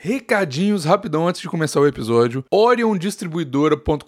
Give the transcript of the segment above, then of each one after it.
Recadinhos rapidão antes de começar o episódio. OrionDistribuidora.com.br,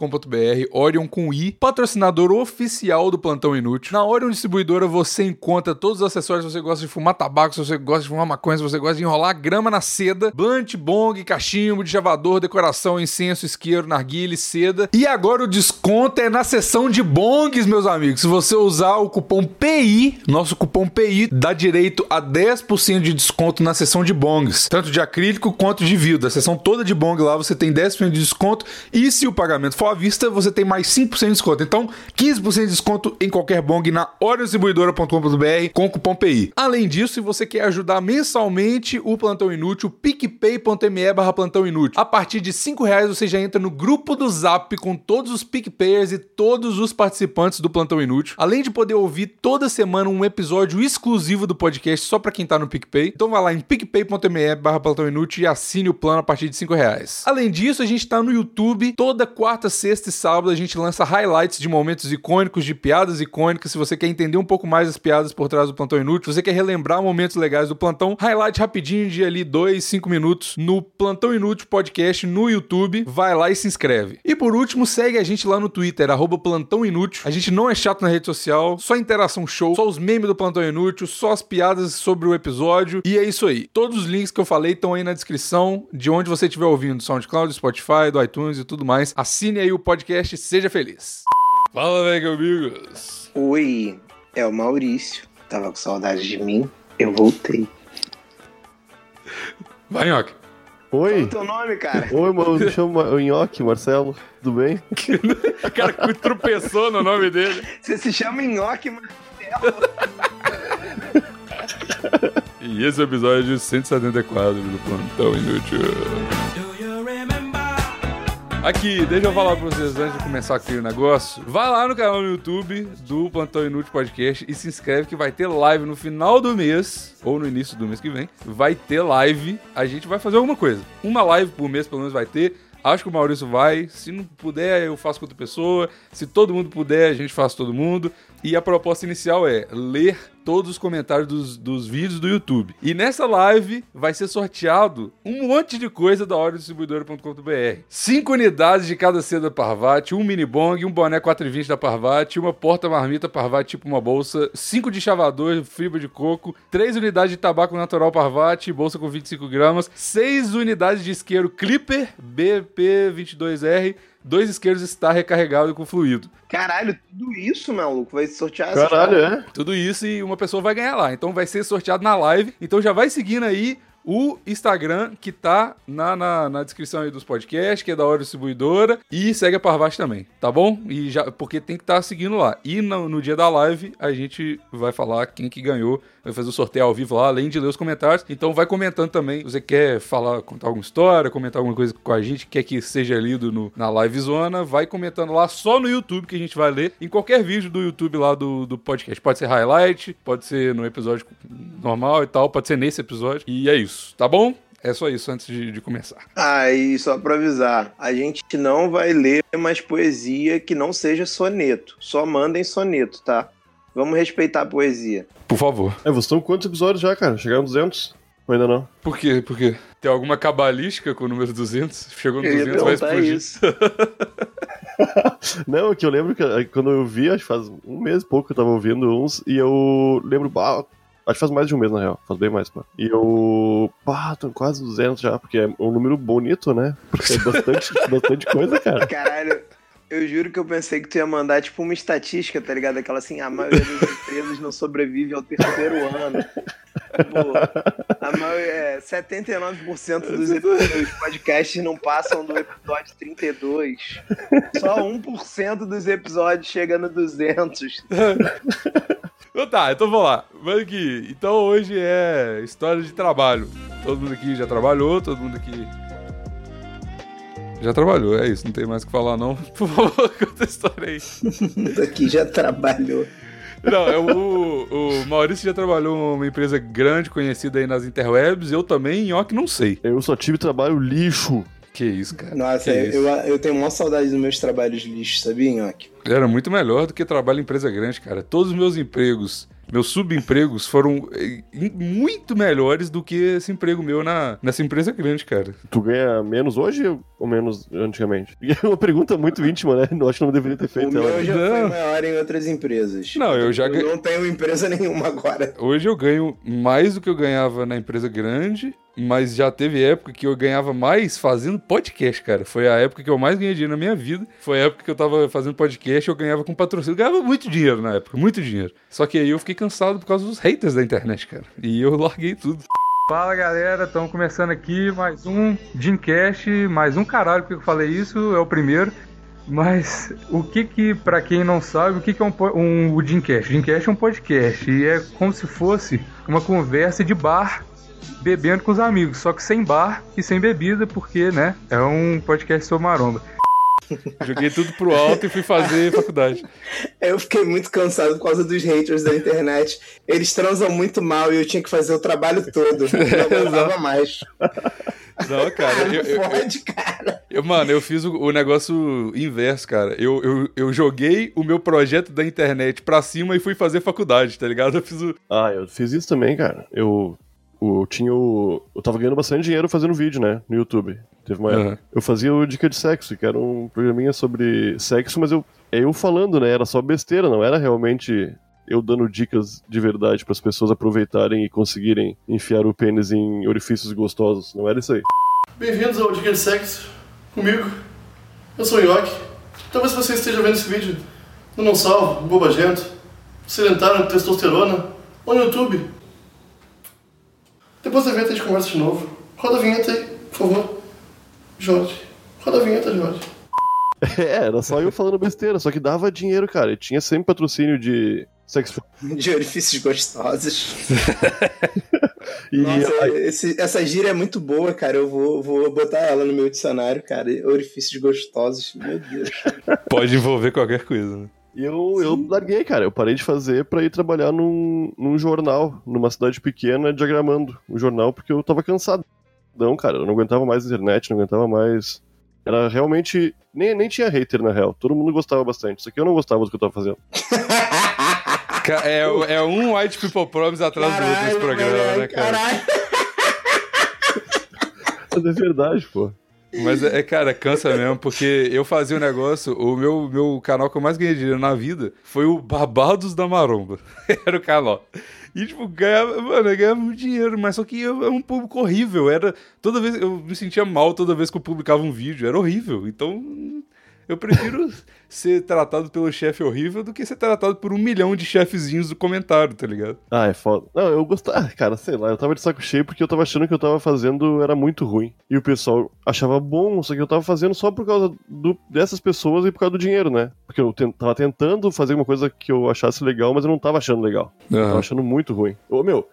Orion com I, patrocinador oficial do Plantão Inútil. Na Orion Distribuidora você encontra todos os acessórios se você gosta de fumar tabaco, se você gosta de fumar maconha, se você gosta de enrolar grama na seda, blunt, bong, cachimbo, de chavador, decoração, incenso, isqueiro, narguile, seda. E agora o desconto é na seção de bongs, meus amigos. Se você usar o cupom PI, nosso cupom PI, dá direito a 10% de desconto na seção de bongs, tanto de acrílico quanto de vidro. A seção toda de bong lá você tem 10% de desconto e se o pagamento for à vista, você tem mais 5% de desconto. Então, 15% de desconto em qualquer bong na oriondistribuidora.com.br com cupom PI. Além disso, se você quer ajudar mensalmente o Plantão Inútil, picpay.me barra Plantão Inútil. A partir de 5 reais você já entra no grupo do Zap com todos os PicPayers e todos os participantes do Plantão Inútil. Além de poder ouvir toda semana um episódio exclusivo do podcast só para quem tá no PicPay. Então vai lá em picpay.me barra Plantão Inútil e assina assine o plano a partir de 5 reais. Além disso, a gente tá no YouTube. Toda quarta, sexta e sábado a gente lança highlights de momentos icônicos, de piadas icônicas. Se você quer entender um pouco mais as piadas por trás do Plantão Inútil, você quer relembrar momentos legais do Plantão, highlight rapidinho de ali 2, 5 minutos no Plantão Inútil Podcast no YouTube. Vai lá e se inscreve. E por último, segue a gente lá no Twitter, arroba Plantão Inútil. A gente não é chato na rede social, só interação show, só os memes do Plantão Inútil, só as piadas sobre o episódio. E é isso aí. Todos os links que eu falei estão aí na descrição de onde você estiver ouvindo, do SoundCloud, do Spotify, do iTunes e tudo mais. Assine aí o podcast Seja Feliz. Fala, velho, amigos. Oi, é o Maurício. Tava com saudade de mim, eu voltei. Vai, Nhoque. Oi. Qual é o teu nome, cara? Oi, mano, me chamo o Nhoque, Marcelo. Tudo bem? o cara tropeçou no nome dele. Você se chama Nhoque Marcelo. E esse é o episódio 174 do Plantão Inútil. Aqui, deixa eu falar pra vocês antes de começar aquele negócio. Vai lá no canal no YouTube do Plantão Inútil Podcast e se inscreve que vai ter live no final do mês, ou no início do mês que vem. Vai ter live. A gente vai fazer alguma coisa. Uma live por mês, pelo menos, vai ter. Acho que o Maurício vai. Se não puder, eu faço com outra pessoa. Se todo mundo puder, a gente faz todo mundo. E a proposta inicial é ler todos os comentários dos, dos vídeos do YouTube. E nessa live vai ser sorteado um monte de coisa da distribuidora.com.br. Cinco unidades de cada seda Parvati, um mini bong, um boné 420 da Parvati, uma porta marmita Parvati tipo uma bolsa, cinco de chavador, fibra de coco, três unidades de tabaco natural Parvati, bolsa com 25 gramas, seis unidades de isqueiro Clipper BP22R, dois isqueiros está recarregado com fluido. Caralho, tudo isso, maluco, vai sortear Caralho, é? Tudo isso e uma pessoa vai ganhar lá. Então vai ser sorteado na live. Então já vai seguindo aí o Instagram que tá na, na, na, descrição aí dos podcasts, que é da hora distribuidora, e segue a Parvati também, tá bom? E já, porque tem que estar tá seguindo lá. E no, no, dia da live a gente vai falar quem que ganhou, vai fazer o sorteio ao vivo lá, além de ler os comentários. Então vai comentando também, você quer falar, contar alguma história, comentar alguma coisa com a gente, quer que seja lido no, na live zona, vai comentando lá só no YouTube que a gente vai ler, em qualquer vídeo do YouTube lá do, do podcast. Pode ser highlight, pode ser no episódio normal e tal, pode ser nesse episódio. E é isso isso, tá bom? É só isso antes de, de, começar. Ah, e só pra avisar, a gente não vai ler mais poesia que não seja soneto. Só mandem soneto, tá? Vamos respeitar a poesia. Por favor. É, vocês estão quantos episódios já, cara? Chegaram 200? Ou ainda não? Por quê? Por quê? Tem alguma cabalística com o número 200? Chegou no 200, vai explodir. Isso. não, é que eu lembro que eh, quando eu vi, acho que faz um mês pouco que eu tava ouvindo uns, e eu lembro, bah, Acho que faz mais de um mês, na real. Faz bem mais, mano. E eu. Pá, tô quase 200 já, porque é um número bonito, né? Porque é bastante, bastante coisa, cara. Caralho. Eu juro que eu pensei que tu ia mandar tipo uma estatística, tá ligado? Aquela assim, a maioria das empresas não sobrevive ao terceiro ano. Pô, a maioria, é, 79% dos, dos podcasts não passam do episódio 32. Só 1% dos episódios chega no 200. Então tá, então vamos lá. Vamos aqui. Então hoje é história de trabalho. Todo mundo aqui já trabalhou, todo mundo aqui já trabalhou, é isso, não tem mais o que falar não. Por favor, conta a história aí. Daqui já trabalhou. Não, é o, o Maurício já trabalhou numa empresa grande, conhecida aí nas interwebs, eu também, ó que não sei. Eu só tive trabalho lixo. Que isso, cara. Nossa, que eu, isso. eu, eu tenho maior saudade dos meus trabalhos lixos, sabia, Nhoque? Era muito melhor do que trabalho em empresa grande, cara. Todos os meus empregos, meus subempregos foram eh, muito melhores do que esse emprego meu na, nessa empresa grande, cara. Tu ganha menos hoje ou menos antigamente? É uma pergunta muito íntima, né? Eu acho que não deveria ter O feito meu ela. já Não. foi maior em outras empresas. Não, eu já ganhei. não tenho empresa nenhuma agora. Hoje eu ganho mais do que eu ganhava na empresa grande, mas já teve época que eu ganhava mais fazendo podcast, cara. Foi a época que eu mais ganhei dinheiro na minha vida. Foi a época que eu tava fazendo podcast eu ganhava com patrocínio. Eu ganhava muito dinheiro na época, muito dinheiro. Só que aí eu fiquei cansado por causa dos haters da internet, cara. E eu larguei tudo. Fala galera, estamos começando aqui mais um Dreamcast, mais um caralho porque eu falei isso, é o primeiro. Mas o que que, pra quem não sabe, o que que é um, um o Dreamcast é um podcast e é como se fosse uma conversa de bar bebendo com os amigos, só que sem bar e sem bebida, porque, né, é um podcast sobre maromba. Joguei tudo pro alto e fui fazer faculdade. Eu fiquei muito cansado por causa dos haters da internet. Eles transam muito mal e eu tinha que fazer o trabalho todo. Eu não aguentava mais. Não, cara, eu, eu- não pode, cara. eu- mano, eu fiz o, o negócio inverso, cara. Eu, eu, eu joguei o meu projeto da internet pra cima e fui fazer faculdade, tá ligado? Eu fiz o. Ah, eu fiz isso também, cara. Eu, eu tinha o. Eu tava ganhando bastante dinheiro fazendo vídeo, né? No YouTube. Teve uma época. Eu fazia o Dica de Sexo, que era um programinha sobre sexo, mas eu. É eu falando, né? Era só besteira, não era realmente eu dando dicas de verdade para as pessoas aproveitarem e conseguirem enfiar o pênis em orifícios gostosos. Não era isso aí. Bem-vindos ao Dica de Sexo, comigo. Eu sou o Yoki. Talvez você esteja vendo esse vídeo no Não Salvo, Bobagento, Sedentário Testosterona ou no YouTube. Depois da vinheta a gente conversa de novo. Roda a vinheta aí, por favor. Jorge. Roda a vinheta, Jorge. É, era só eu falando besteira, só que dava dinheiro, cara. E tinha sempre patrocínio de sexo. De orifícios gostosos. E Nossa, aí- esse- essa gíria é muito boa, cara. Eu vou, vou botar ela no meu dicionário, cara. Orifícios gostosos. Meu Deus. Pode envolver qualquer coisa, né? E eu, eu larguei, cara. Eu parei de fazer pra ir trabalhar num, num jornal, numa cidade pequena, diagramando o jornal, porque eu tava cansado. Não, cara, eu não aguentava mais internet, não aguentava mais. Era realmente. Nem, nem tinha hater, na real. Todo mundo gostava bastante. Só que eu não gostava do que eu tava fazendo. É, é um White People Problems atrás do outro nesse programa, velho, né, cara? Caralho. Mas é verdade, pô. Mas, é, cara, cansa mesmo, porque eu fazia um negócio, o meu, meu canal que eu mais ganhei dinheiro na vida foi o Babados da Maromba. Era o canal. E, tipo, ganhava, mano, eu ganhava muito dinheiro, mas só que eu, era um público horrível. Era. Toda vez. Eu me sentia mal toda vez que eu publicava um vídeo. Era horrível. Então. Eu prefiro ser tratado pelo chefe horrível do que ser tratado por um milhão de chefezinhos do comentário, tá ligado? Ah, é foda. Não, eu gostava. Cara, sei lá, eu tava de saco cheio porque eu tava achando que eu tava fazendo era muito ruim. E o pessoal achava bom, só que eu tava fazendo só por causa do- dessas pessoas e por causa do dinheiro, né? Porque eu tava tentando fazer uma coisa que eu achasse legal, mas eu não tava achando legal. Eu tava achando muito ruim. Ô, meu,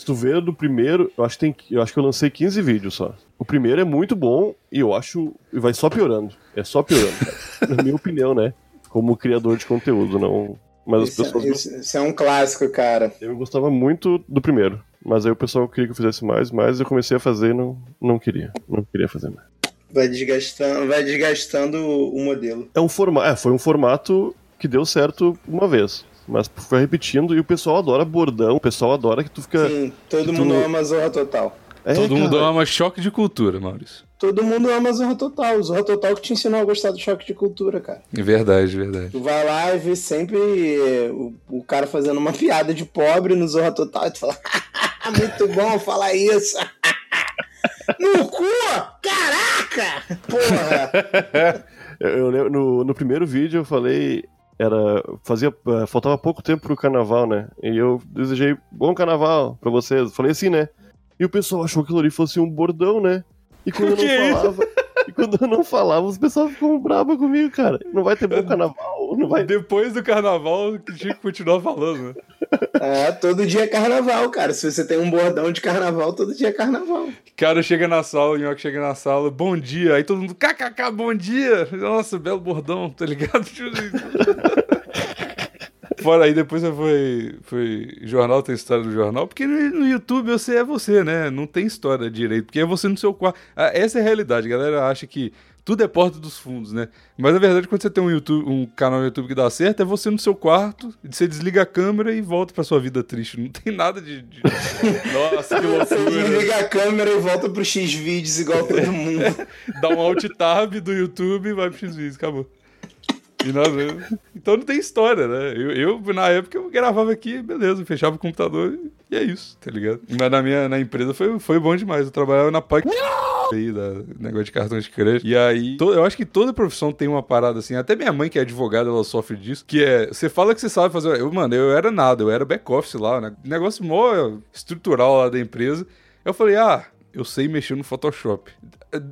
se tu ver do primeiro, eu acho que, tem, eu acho que eu lancei 15 vídeos só. O primeiro é muito bom e eu acho. E vai só piorando. É só piorando, cara. Na minha opinião, né? Como criador de conteúdo, não. Mas as Isso, pessoas. isso- isso é um clássico, cara. Eu gostava muito do primeiro. Mas aí o pessoal queria que eu fizesse mais, mas eu comecei a fazer e não, não queria. Não queria fazer mais. Vai desgastando, vai desgastando o modelo. É um formato. É, foi um formato que deu certo uma vez. Mas foi repetindo e o pessoal adora bordão, o pessoal adora que tu fica. Sim, todo tu- mundo ama Zorra Total. É, Todo mundo cara, ama choque de cultura, Maurício. Todo mundo ama Zorra Total. O Zorra Total que te ensinou a gostar do choque de cultura, cara. Verdade, verdade. Tu vai lá e vê sempre eh, o, o cara fazendo uma piada de pobre no Zorra Total e tu fala, muito bom falar isso. no cu! Caraca! Porra! Eu, eu lembro, no, no primeiro vídeo eu falei. Era. Fazia. eh, Faltava pouco tempo pro carnaval, né? E eu desejei bom carnaval pra vocês. Falei assim, né? E o pessoal achou que aquilo ali fosse um bordão, né? E quando eu Que não isso? falava. E quando eu não falava, os pessoal ficam bravos comigo, cara. Não vai ter bom carnaval, não vai. Depois do carnaval, que tinha que continuar falando, né? É, todo dia é carnaval, cara. Se você tem um bordão de carnaval, todo dia é carnaval. O cara chega na sala, o nhoque chega na sala, bom dia. Aí todo mundo, kkk, bom dia. Nossa, belo bordão, tá ligado? Fora aí, depois foi, foi jornal, tem história do jornal, porque no, YouTube você é você, né? Não tem história direito, porque é você no seu quarto. Ah, Essa é a realidade, a galera acha que tudo é porta dos fundos, né? Mas na verdade, quando você tem um, YouTube, um canal no YouTube que dá certo, é você no seu quarto, você desliga a câmera e volta pra sua vida triste. Não tem nada de. de- Nossa, que Você loucura. desliga a câmera e volta pro X-Vídeos igual todo mundo. Dá um alt tab do YouTube e vai pro X-Videos, acabou. E nós, então não tem história, né? Eu, eu, na época, eu gravava aqui, beleza, fechava o computador e é isso, tá ligado? Mas na minha na empresa foi, foi bom demais. Eu trabalhava na PAC aí, da negócio de cartão de crédito. E aí, to- eu acho que toda profissão tem uma parada assim. Até minha mãe, que é advogada, ela sofre disso. Que é, você fala que você sabe fazer. Eu, mano, eu era nada, eu era back-office lá, né? Negócio mó estrutural lá da empresa. Eu falei, ah, eu sei mexer no Photoshop.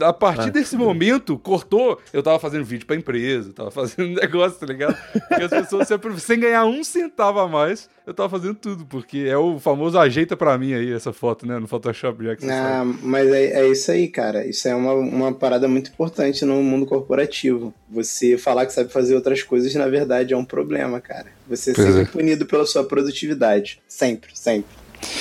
A partir Ah, desse momento, cortou, eu tava fazendo vídeo pra empresa, tava fazendo negócio, tá ligado? Porque as pessoas, sempre- sem ganhar um centavo a mais, eu tava fazendo tudo, porque é o famoso ajeita pra mim aí, essa foto, né, no Photoshop, já que você Ah, sabe. mas é, é isso aí, cara. Isso é uma, uma parada muito importante no mundo corporativo. Você falar que sabe fazer outras coisas, na verdade, é um problema, cara. Você é Pois sempre é. punido pela sua produtividade. Sempre, sempre.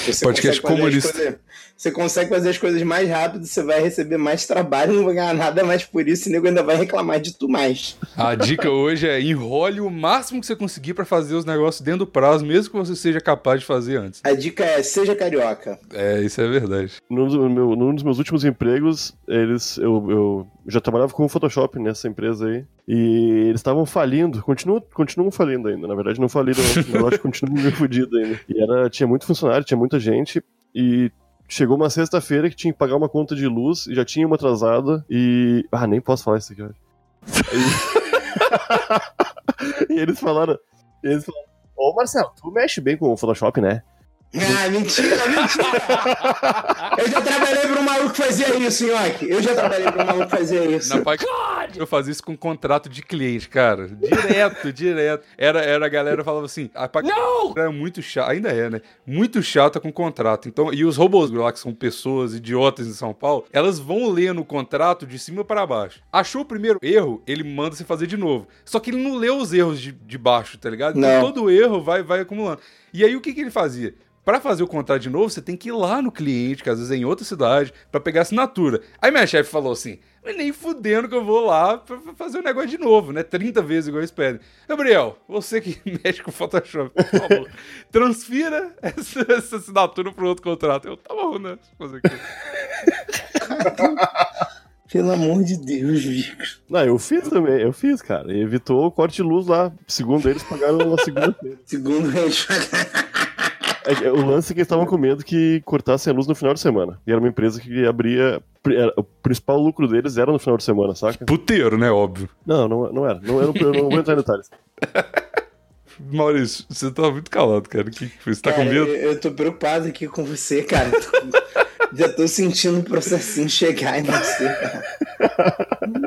Você Podcast comunista. Você consegue fazer as coisas mais rápido, você vai receber mais trabalho, não vai ganhar nada mais por isso, e o nego ainda vai reclamar de tu mais. A dica hoje é enrole o máximo que você conseguir pra fazer os negócios dentro do prazo, mesmo que você seja capaz de fazer antes. A dica é, seja carioca. É, isso é verdade. Num dos, meu- num dos meus últimos empregos, eles, eu, eu já trabalhava com Photoshop nessa empresa aí. E eles estavam falindo, continuam, continuam falindo ainda. Na verdade, não faliram, não. o negócio continua meio fodido ainda. E era, tinha muito funcionário, tinha muita gente. E chegou uma sexta-feira que tinha que pagar uma conta de luz, e já tinha uma atrasada. E. Ah, nem posso falar isso aqui hoje. E, e eles falaram. Eles falaram. Ô Marcelo, tu mexe bem com o Photoshop, né? Ah, mentira, mentira! Eu já trabalhei pra um maluco que fazia isso, Nhoque. Eu já trabalhei pra um maluco que fazia isso. Na PAC, eu fazia isso com contrato de cliente, cara. Direto, direto. Era, era a galera falava assim, a PAC era muito chata, ainda é, né? Muito chata com contrato. Então, e os robôs lá, que são pessoas idiotas em São Paulo, elas vão ler no contrato de cima para baixo. Achou o primeiro erro, ele manda você fazer de novo. Só que ele não leu os erros de, de baixo, tá ligado? Então Não. todo erro vai, vai acumulando. E aí o que, que ele fazia? Pra fazer o contrato de novo, você tem que ir lá no cliente, que às vezes é em outra cidade, pra pegar assinatura. Aí minha chefe falou assim: "Mas nem fudendo que eu vou lá pra fazer o negócio de novo, né? 30 vezes igual eles pedem. Gabriel, você que mexe com Photoshop, por favor, transfira essa, essa assinatura pro outro contrato. Eu, tá bom, né? Fazer aqui. Pelo amor de Deus, Vico. Não, eu fiz também, eu fiz, cara. E evitou o corte de luz lá. Segundo eles, pagaram na segunda-feira. Segundo eles. Que O lance é que eles estavam com medo que cortassem a luz no final de semana. E era uma empresa que abria. O principal lucro deles era no final de semana, saca? Puteiro, né? Óbvio. Não, não, não era. Não era eu não vou entrar em detalhes. Maurício, você tá muito calado, cara. O que? Você tá com Cara, medo? Eu, eu tô preocupado aqui com você, cara. Tô- já tô sentindo o processinho chegar em você, cara.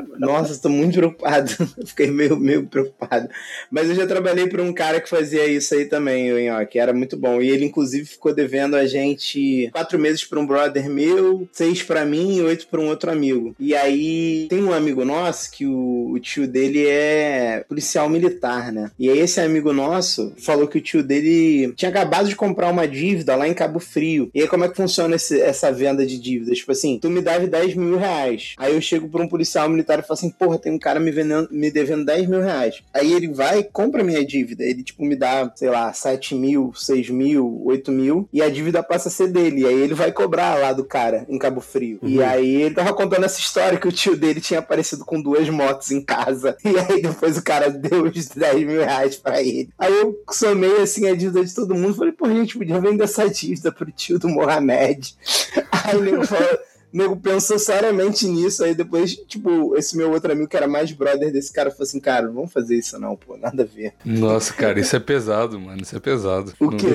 Nossa, tô muito preocupado. Fiquei meio, meio preocupado. Mas eu já trabalhei para um cara que fazia isso aí também, o Nhoque. Era muito bom. E ele, inclusive, ficou devendo a gente quatro meses para um brother meu, seis para mim e oito para um outro amigo. E aí tem um amigo nosso que o, o tio dele é policial militar, né? E aí esse amigo nosso falou que o tio dele tinha acabado de comprar uma dívida lá em Cabo Frio. E aí como é que funciona esse- essa venda de dívidas? Tipo assim, tu me deve 10 mil reais. Aí eu chego pra um policial militar e falo assim, porra, tem um cara me, vendendo, me devendo 10 mil reais. Aí ele vai e compra minha dívida. Ele, tipo, me dá, sei lá, 7 mil, 6 mil, 8 mil. E a dívida passa a ser dele. E aí ele vai cobrar lá do cara em Cabo Frio. E aí ele tava contando essa história que o tio dele tinha aparecido com duas motos em casa. E aí depois o cara deu os 10 mil reais pra ele. Aí eu somei assim a dívida de todo mundo. Falei, pô, gente, podia vender essa dívida pro tio do Mohamed. Aí nego falou. O nego pensou seriamente nisso, aí depois, tipo, esse meu outro amigo que era mais brother desse cara falou assim, cara, não vamos fazer isso não, pô, nada a ver. Nossa, cara, isso é pesado, mano. Isso é pesado. O Não quê?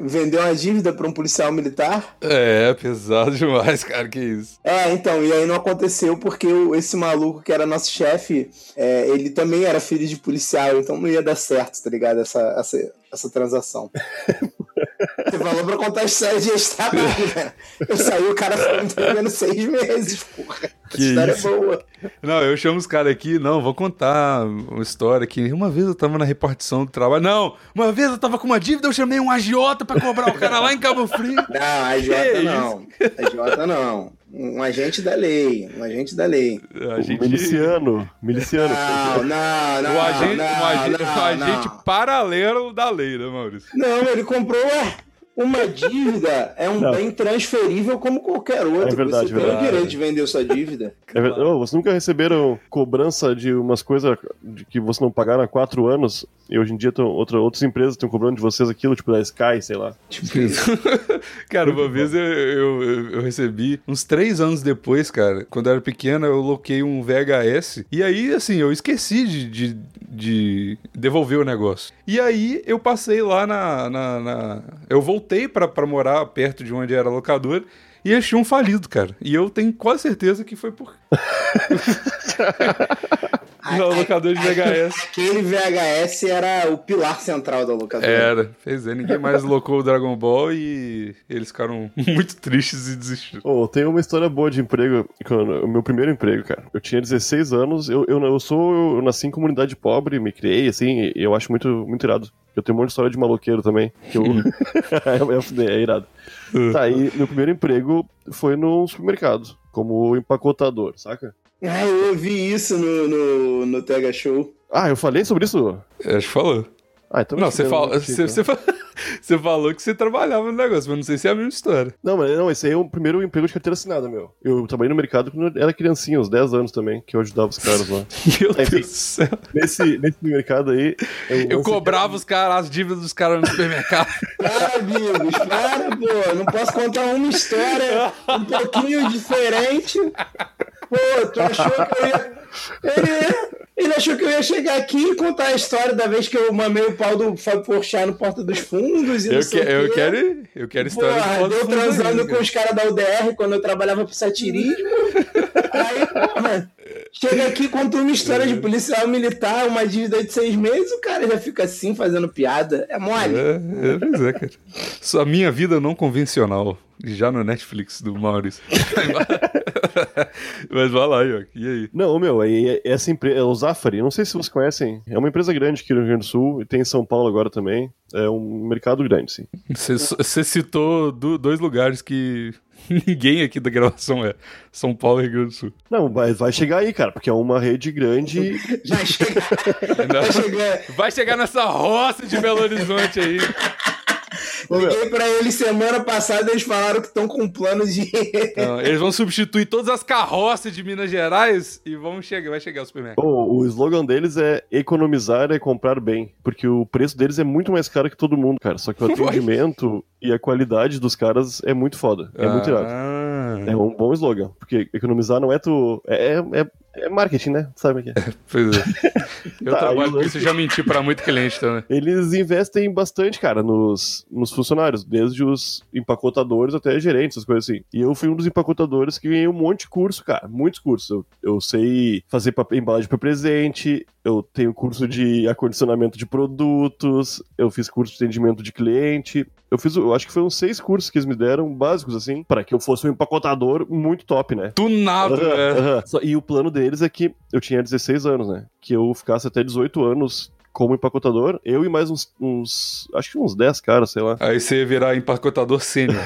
Vendeu uma dívida pra um policial militar? É, pesado demais, cara. Que isso. É, então, e aí não aconteceu porque esse maluco que era nosso chefe, é, ele também era filho de policial, então não ia dar certo, tá ligado? Essa, essa, essa transação. Você falou pra contar história de ex-trabalho, né? Eu saí, o cara foi me devendo seis meses, porra. Que história isso? é boa. Não, eu chamo os caras aqui, não, vou contar uma história aqui. Uma vez eu tava na repartição do trabalho. Não, uma vez eu tava com uma dívida, eu chamei um agiota pra cobrar o cara lá em Cabo Frio. Não, a Que Jota não. A Jota não. Um agente da lei. Um agente da lei. A O gente... miliciano. Miliciano. Não, não, não. O agente, não, um agente, não, um agente não. paralelo da lei, né, Maurício? Não, ele comprou ué, uma dívida. É um Não. bem transferível como qualquer outro. É verdade, Você tem verdade. o direito de vender sua dívida. É verdade. Ô, vocês nunca receberam cobrança de umas coisas de que vocês não pagaram há quatro anos e hoje em dia tão, outra, outras empresas estão cobrando de vocês aquilo, tipo da Sky, sei lá. Tipo isso. cara, uma vez eu, eu, eu- eu recebi, uns três anos depois, cara, quando eu era pequena, eu loquei um VHS. E aí, assim, eu esqueci de, de, de devolver o negócio. E aí eu passei lá na. na- na- Eu voltei pra, pra morar perto de onde era a locadora. E eles tinham falido, cara. E eu tenho quase certeza que foi por. Não, locador de VHS. Aquele VHS era o pilar central da locadora. Era, fez é. Ninguém mais locou o Dragon Ball e eles ficaram muito tristes e desistiram. Ô, tem uma história boa de emprego, quando- o meu primeiro emprego, cara. Eu tinha 16 anos, eu, eu, eu sou, eu nasci em comunidade pobre, me criei, assim, e eu acho muito, muito irado. Eu tenho um monte de história de maloqueiro também, que eu... é, é, é irado. Tá, e meu primeiro emprego foi num supermercado, como empacotador, saca? Ah, eu ouvi isso no, no, no TH Show. Ah, eu falei sobre isso? Acho que falou. Ah, então Não, você, eu fala, você, você, você falou que você trabalhava no negócio, mas não sei se é a mesma história. Não, mas não, esse aí é o primeiro emprego de carteira assinada, meu. Eu trabalhei no mercado quando eu era criancinha, uns 10 anos também, que eu ajudava os caras lá. Meu Enfim. Deus do céu. Nesse, nesse mercado aí. Eu cobrava os caras, as dívidas dos caras no supermercado. Para, amigos, para, pô. Não posso contar uma história um pouquinho diferente. Pô, tu achou que eu ia. Ele, ele achou que eu ia chegar aqui e contar a história da vez que eu mamei o pau do Fábio Porchat no Porta dos Fundos e Eu, que- eu quero, eu quero história Porra, foto deu fundo transando com os caras da UDR quando eu trabalhava pro satirismo. Aí, porra, chega aqui, conta uma história de policial militar, uma dívida de seis meses, o cara já fica assim fazendo piada. É mole. É, é, pois é, cara. Sua minha vida não convencional. Já no Netflix do Maurício. Mas vai lá, Ioc. E aí? Não, meu, aí essa empresa, é o Zafari, não sei se vocês conhecem, é uma empresa grande aqui no Rio Grande do Sul, e tem em São Paulo agora também. É um mercado grande, sim. Você, citou do- dois lugares que ninguém aqui da gravação é. São Paulo e Rio Grande do Sul. Não, vai, vai chegar aí, cara, porque é uma rede grande. Já chega. Já chega. Vai chegar nessa roça de Belo Horizonte aí. Liguei pra eles semana passada, eles falaram que estão com um plano de. Não, eles vão substituir todas as carroças de Minas Gerais e vão chegar, vai chegar ao supermercado. o, o slogan deles é economizar é comprar bem, porque o preço deles é muito mais caro que todo mundo, cara. Só que o atendimento e a qualidade dos caras é muito foda. É muito irado. Ah, É um bom slogan, porque economizar não é tu. É, é, é marketing, né? Sabe o que é? Pois é. Eu Tá, trabalho com isso e já menti pra muito cliente também. Eles investem bastante, cara, nos, nos funcionários, desde os empacotadores até gerentes, essas coisas assim. E eu fui um dos empacotadores que ganhei um monte de curso, cara, muitos cursos. Eu, eu sei fazer papel, embalagem para presente, eu tenho curso de acondicionamento de produtos, eu fiz curso de atendimento de cliente. Eu fiz, eu acho que uns seis cursos que eles me deram, básicos, assim, para que eu fosse um empacotador muito top, né? Tunado, Aham, né? aham. Só- E o plano deles é que eu tinha 16 anos, né? Que eu ficasse até 18 anos como empacotador, eu e mais uns, uns acho que uns 10 caras, sei lá. Aí você ia virar empacotador sênior.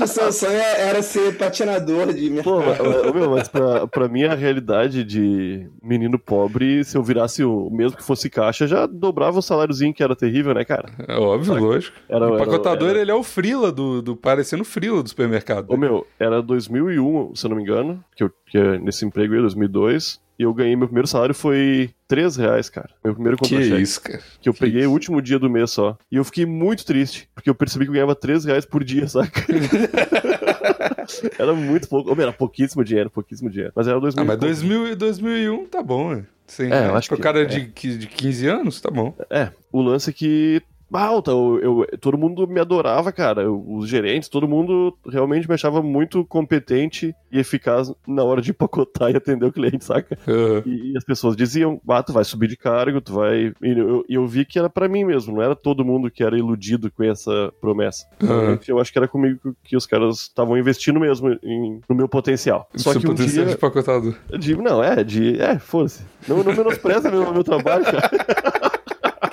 O seu sonho era ser patinador de Pô, mercado. mas, ô, meu, mas pra, pra mim a realidade de menino pobre, se eu virasse o mesmo que fosse caixa, já dobrava o saláriozinho que era terrível, né, cara? É óbvio, lógico. Era, o era- empacotador, era- ele é o frila do, do parecendo frila do supermercado. Ô, meu, era 2001, se eu não me engano, que eu que é nesse emprego aí, 2002, e eu ganhei, meu primeiro salário foi 3 reais, cara. Meu primeiro que contra-cheque. isso, cara. Que eu Que peguei isso. o último dia do mês só. E eu fiquei muito triste, porque eu percebi que eu ganhava 3 reais por dia, saca? era muito pouco. Meu, era pouquíssimo dinheiro, pouquíssimo dinheiro. Mas era 2000. Ah, mas 2000, e 2001 tá bom, né? Sim, É, eu acho Pro que- cara é. de, que- de 15 anos, tá bom. É, o lance é que alta. Eu, eu- todo mundo me adorava, cara. Eu- Os gerentes, todo mundo realmente me achava muito competente e eficaz na hora de empacotar e atender o cliente, saca? Aham. E, e as pessoas diziam, ah, tu vai subir de cargo, tu vai. E eu, eu vi que era pra mim mesmo, não era todo mundo que era iludido com essa promessa. Realmente, Eu acho que era comigo que- os caras estavam investindo mesmo em- no meu potencial. Só Seu que um potencial de dia. empacotador. De, não, é, de. É, foda-se. Não, não menospreza meu, meu trabalho, cara.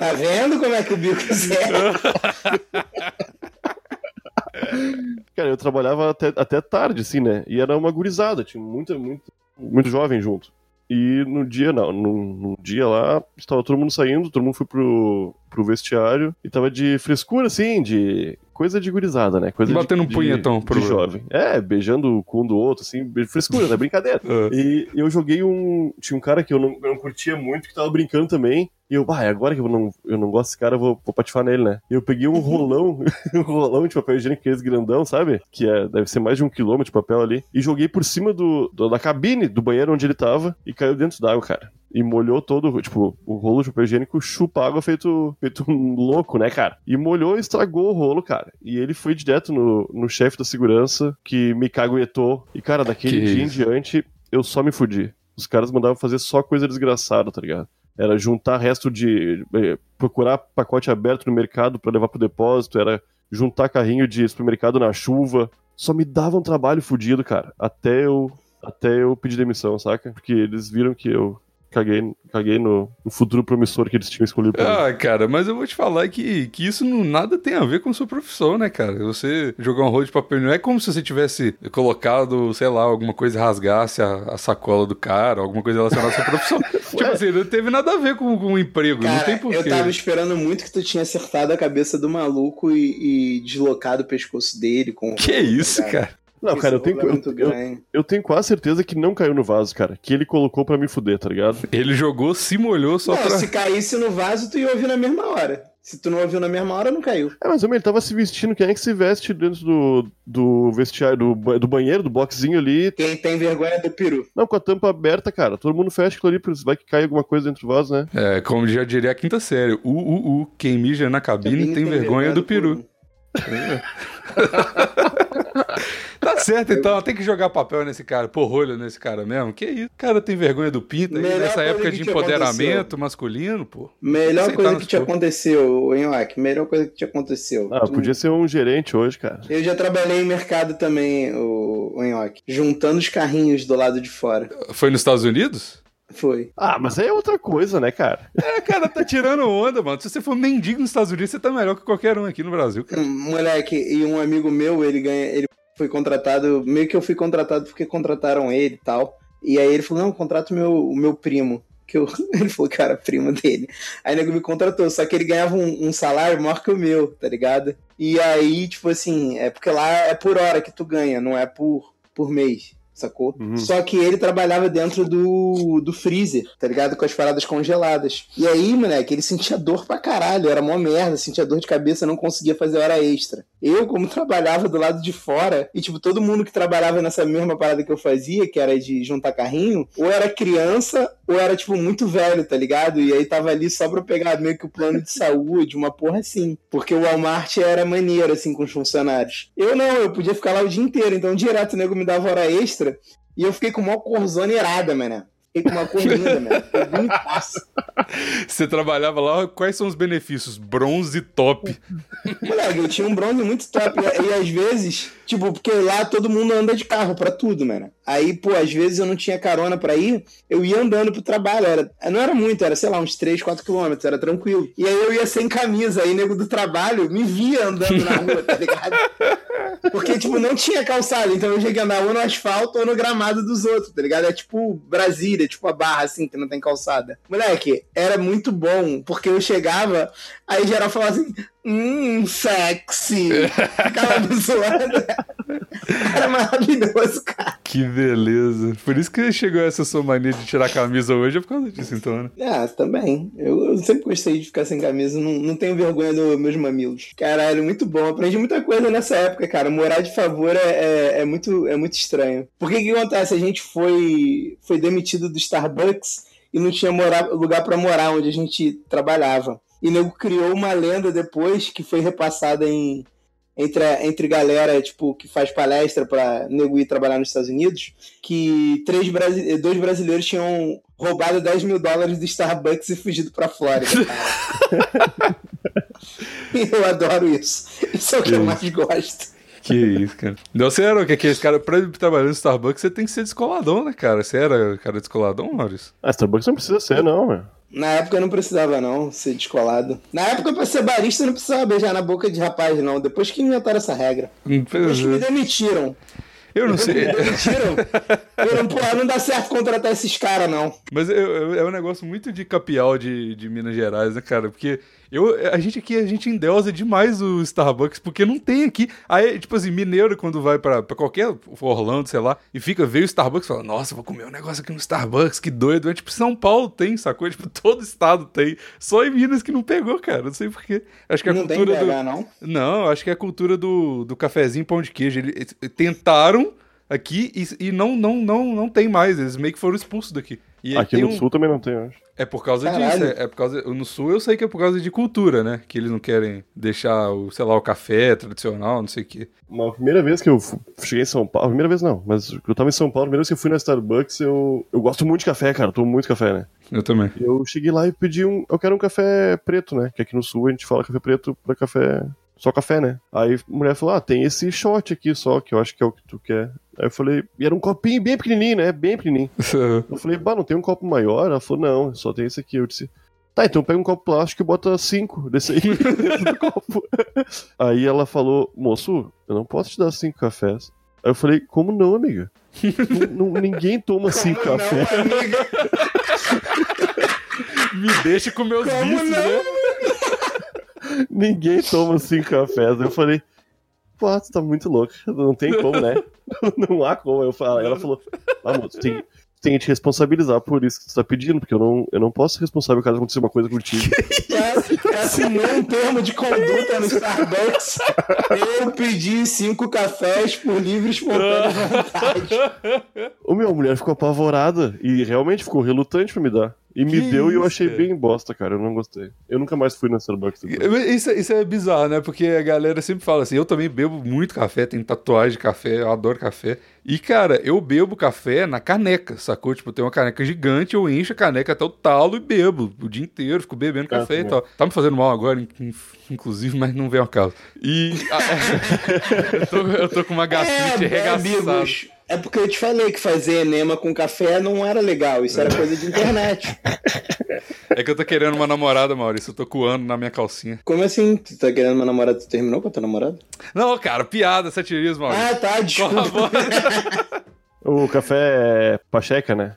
Tá vendo como é que o bico zera? Cara, eu trabalhava até, até tarde, assim, né? E era uma gurizada, tinha muita, muito, muito jovem junto. E no dia, não, no, no dia lá, estava todo mundo saindo, todo mundo foi pro, pro vestiário e tava de frescura, assim, de coisa de gurizada, né? Coisa de- Batendo um de, punhetão de pro- jovem. É, beijando o cu um do outro, assim, frescura, né? Brincadeira. Ah. E eu joguei um. Tinha um cara que eu não, eu não curtia muito, que tava brincando também. E eu, bah, é agora que eu não, eu não gosto desse cara, eu vou, vou patifar nele, né? E eu peguei um rolão, um rolão de papel higiênico, aqueles grandão, sabe? Que é, deve ser mais de um quilômetro de papel ali. E joguei por cima do, do- da cabine do banheiro onde ele tava e caiu dentro d'água, cara. E molhou todo, tipo, o rolo de papel higiênico chupa água feito, feito um louco, né, cara? E molhou e estragou o rolo, cara. E ele foi direto no, no chefe da segurança, que me caguetou. E, cara, daquele Que dia em diante, eu só me fudi. Os caras mandavam fazer só coisa desgraçada, tá ligado? Era juntar resto de. eh, procurar pacote aberto no mercado pra levar pro depósito, era juntar carrinho de supermercado na chuva. Só me dava um trabalho fudido, cara. Até eu. Até eu pedir demissão, saca? Porque eles viram que eu caguei, caguei no, no futuro promissor que eles tinham escolhido pra mim. Ah, cara, mas eu vou te falar que, que isso não, nada tem a ver com sua profissão, né, cara? Você jogar um rolo de papel não é como se você tivesse colocado, sei lá, alguma coisa e rasgasse a, a sacola do cara, alguma coisa relacionada à sua profissão. tipo assim, não teve nada a ver com, com o emprego, não tem Cara, porquê. eu tava esperando muito que tu tinha acertado a cabeça do maluco e, e deslocado o pescoço dele com o Que rolo, isso, cara? Não, cara, eu tenho, é eu, muito eu, grande. eu tenho quase certeza que não caiu no vaso, cara. Que ele colocou pra me fuder, tá ligado? Ele jogou, se molhou só Não, pra. se caísse no vaso, tu ia ouvir na mesma hora. Se tu não ouviu na mesma hora, não caiu. É, mas homem, ele tava se vestindo. Quem é que se veste dentro do, do vestiário, do, do banheiro, do boxzinho ali? Quem tem vergonha do peru. Não, com a tampa aberta, cara. Todo mundo fecha aquilo ali, porque vai que cai alguma coisa dentro do vaso, né? É, como já diria a quinta série, u, u, u, quem mija na cabine tem, vergonha do peru. Tá certo, então, tem que jogar papel nesse cara, pôr rolho nesse cara mesmo. Que isso? O cara tem vergonha do pinto aí, Melhor nessa época de empoderamento aconteceu. masculino, pô. Melhor Aceitar coisa que te aconteceu, Enhoque. Melhor coisa que te aconteceu. Ah, Tu- podia ser um gerente hoje, cara. Eu já trabalhei em mercado também, o, o Enhoque. Juntando os carrinhos do lado de fora. Foi nos Estados Unidos? Foi. Ah, mas aí é outra coisa, né, cara? É, cara, tá tirando onda, mano. Se você for mendigo nos Estados Unidos, você tá melhor que qualquer um aqui no Brasil, cara. Um moleque, e um amigo meu, ele ganha. Ele foi contratado. Meio que eu fui contratado porque contrataram ele e tal. E aí ele falou: não, contrato meu, o meu primo. Que eu, ele falou era primo dele. Aí nego me contratou, só que ele ganhava um, um salário maior que o meu, tá ligado? E aí, tipo assim, é porque lá é por hora que tu ganha, não é por, por mês. Sacou? Uhum. Só que ele trabalhava dentro do, do freezer, tá ligado? Com as paradas congeladas. E aí, moleque, ele sentia dor pra caralho, era mó merda, sentia dor de cabeça, não conseguia fazer hora extra. Eu, como trabalhava do lado de fora, e tipo, todo mundo que trabalhava nessa mesma parada que eu fazia, que era de juntar carrinho, ou era criança, ou era, tipo, muito velho, tá ligado? E aí tava ali só pra pegar meio que o plano de saúde, uma porra assim. Porque o Walmart era maneiro, assim, com os funcionários. Eu não, eu podia ficar lá o dia inteiro, então direto o nego me dava hora extra, e eu fiquei com uma corzona irada, mano. Fiquei com uma cor linda, bonitaço. Você trabalhava lá, quais são os benefícios? Bronze top. Moleque, eu tinha um bronze muito top. E, e às vezes, tipo, porque lá todo mundo anda de carro pra tudo, mano. Aí, pô, às vezes eu não tinha carona pra ir, eu ia andando pro trabalho. Era, não era muito, era, sei lá, uns 3, 4 quilômetros, era tranquilo. E aí eu ia sem camisa, aí nego do trabalho me via andando na rua, tá ligado? Porque, tipo, não tinha calçada, então eu tinha que andar ou no asfalto ou no gramado dos outros, tá ligado? É tipo Brasília, tipo a barra, assim, que não tem calçada. Moleque, era muito bom, porque eu chegava, aí geral falava assim, hum, sexy. Ficava me zoando. Era maravilhoso, cara. Que beleza. Por isso que chegou essa sua mania de tirar a camisa hoje, é por causa disso, então, né? Ah, também. Eu, eu sempre gostei de ficar sem camisa, não, não tenho vergonha dos meus mamilos. Caralho, muito bom. Aprendi muita coisa nessa época, cara. Morar de favor é, é, é muito, é muito estranho. Porque o que acontece? A gente foi, foi demitido do Starbucks e não tinha morar, lugar pra morar onde a gente trabalhava. E nego criou uma lenda depois que foi repassada em, entre, entre galera, tipo, que faz palestra pra nego ir trabalhar nos Estados Unidos, que três dois brasileiros tinham roubado 10 mil dólares do Starbucks e fugido pra Flórida, cara. Eu adoro isso. Isso é o que eu mais gosto. Que isso, cara. Não, você era o que? Aqueles cara, pra trabalhar no Starbucks, você tem que ser descoladão, né, cara? Você era cara descoladão, Maurício? Ah, Starbucks não precisa ser, não, velho. Na época eu não precisava, não, ser descolado. Na época, pra ser barista, eu não precisava beijar na boca de rapaz, não. Depois que inventaram essa regra. Depois que me demitiram. Eu não sei. me demitiram. Porra, não dá certo contratar esses caras, não. Mas eu- é um negócio muito de capial de, de Minas Gerais, né, cara? Porque eu, a gente aqui, a gente endeusa demais o Starbucks, porque não tem aqui. Aí, tipo assim, mineiro, quando vai pra, pra qualquer Orlando, sei lá, e fica, vê o Starbucks e fala, nossa, vou comer um negócio aqui no Starbucks, que doido. É tipo, São Paulo tem, sacou? Tipo, todo estado tem. Só em Minas que não pegou, cara. Não sei porquê. Acho que a não tem cultura do. BH, não. Não, acho que é a cultura do, do cafezinho pão de queijo. Eles tentaram aqui e, e não, não, não, não tem mais. Eles meio que foram expulsos daqui. E Aqui no um- sul também não tem, eu acho. É por causa Caralho. disso. É, é por causa. No sul eu sei que é por causa de cultura, né? Que eles não querem deixar o, sei lá, o café tradicional, não sei o quê. Uma primeira vez que eu cheguei em São Paulo, primeira vez não, mas eu tava em São Paulo, a primeira vez que eu fui na Starbucks, eu, eu gosto muito de café, cara, eu tomo muito café, né? Eu também. Eu cheguei lá e pedi um, eu quero um café preto, né? Que aqui no sul a gente fala café preto pra café, só café, né? Aí a mulher falou, ah, tem esse shot aqui só, que eu acho que é o que tu quer. Aí eu falei, e era um copinho bem pequenininho, né? Bem pequenininho. Eu falei, bah, não tem um copo maior? Ela falou, não, só tem esse aqui. Eu disse, tá, então pega um copo plástico e bota cinco desse aí dentro do copo. Aí ela falou, moço, eu não posso te dar cinco cafés. Aí eu falei, como não, amiga? Não- não- ninguém toma cinco Como cafés. não, amiga? Me deixa com meus Como vícios, não? né? Ninguém toma cinco cafés. Eu falei, pô, tu tá muito louco. Não tem como, né? Não há como. Eu falo, ela falou, ah, moço, tem, tem que te responsabilizar por isso que tu tá pedindo, porque eu não, eu não posso ser responsável caso aconteça uma coisa contigo. É, Assinou um termo de conduta no Starbucks. Eu pedi cinco cafés por livre espontânea vontade. O meu, a mulher ficou apavorada e realmente ficou relutante pra me dar. E me Que deu e eu isso, achei cara? bem bosta, cara. Eu não gostei. Eu nunca mais fui na Starbucks. Isso, isso é bizarro, né? Porque a galera sempre fala assim: eu também bebo muito café, tenho tatuagem de café, eu adoro café. E, cara, eu bebo café na caneca, sacou? Tipo, tem uma caneca gigante, eu encho a caneca até o talo e bebo o dia inteiro, fico bebendo Ah, café e também. tal. Tá me fazendo mal agora, in- in- inclusive, mas não vem ao caso. E. eu, tô, eu tô com uma gastrite é, arregaçada. amigos. É porque eu te falei que fazer enema com café não era legal. Isso era coisa de internet. É que eu tô querendo uma namorada, Maurício. Eu tô coando na minha calcinha. Como assim? Tu tá querendo uma namorada? Tu terminou com a tua namorada? Não, cara, piada, satirismo, Maurício. Ah, tá, desculpa. O café é pacheca, né?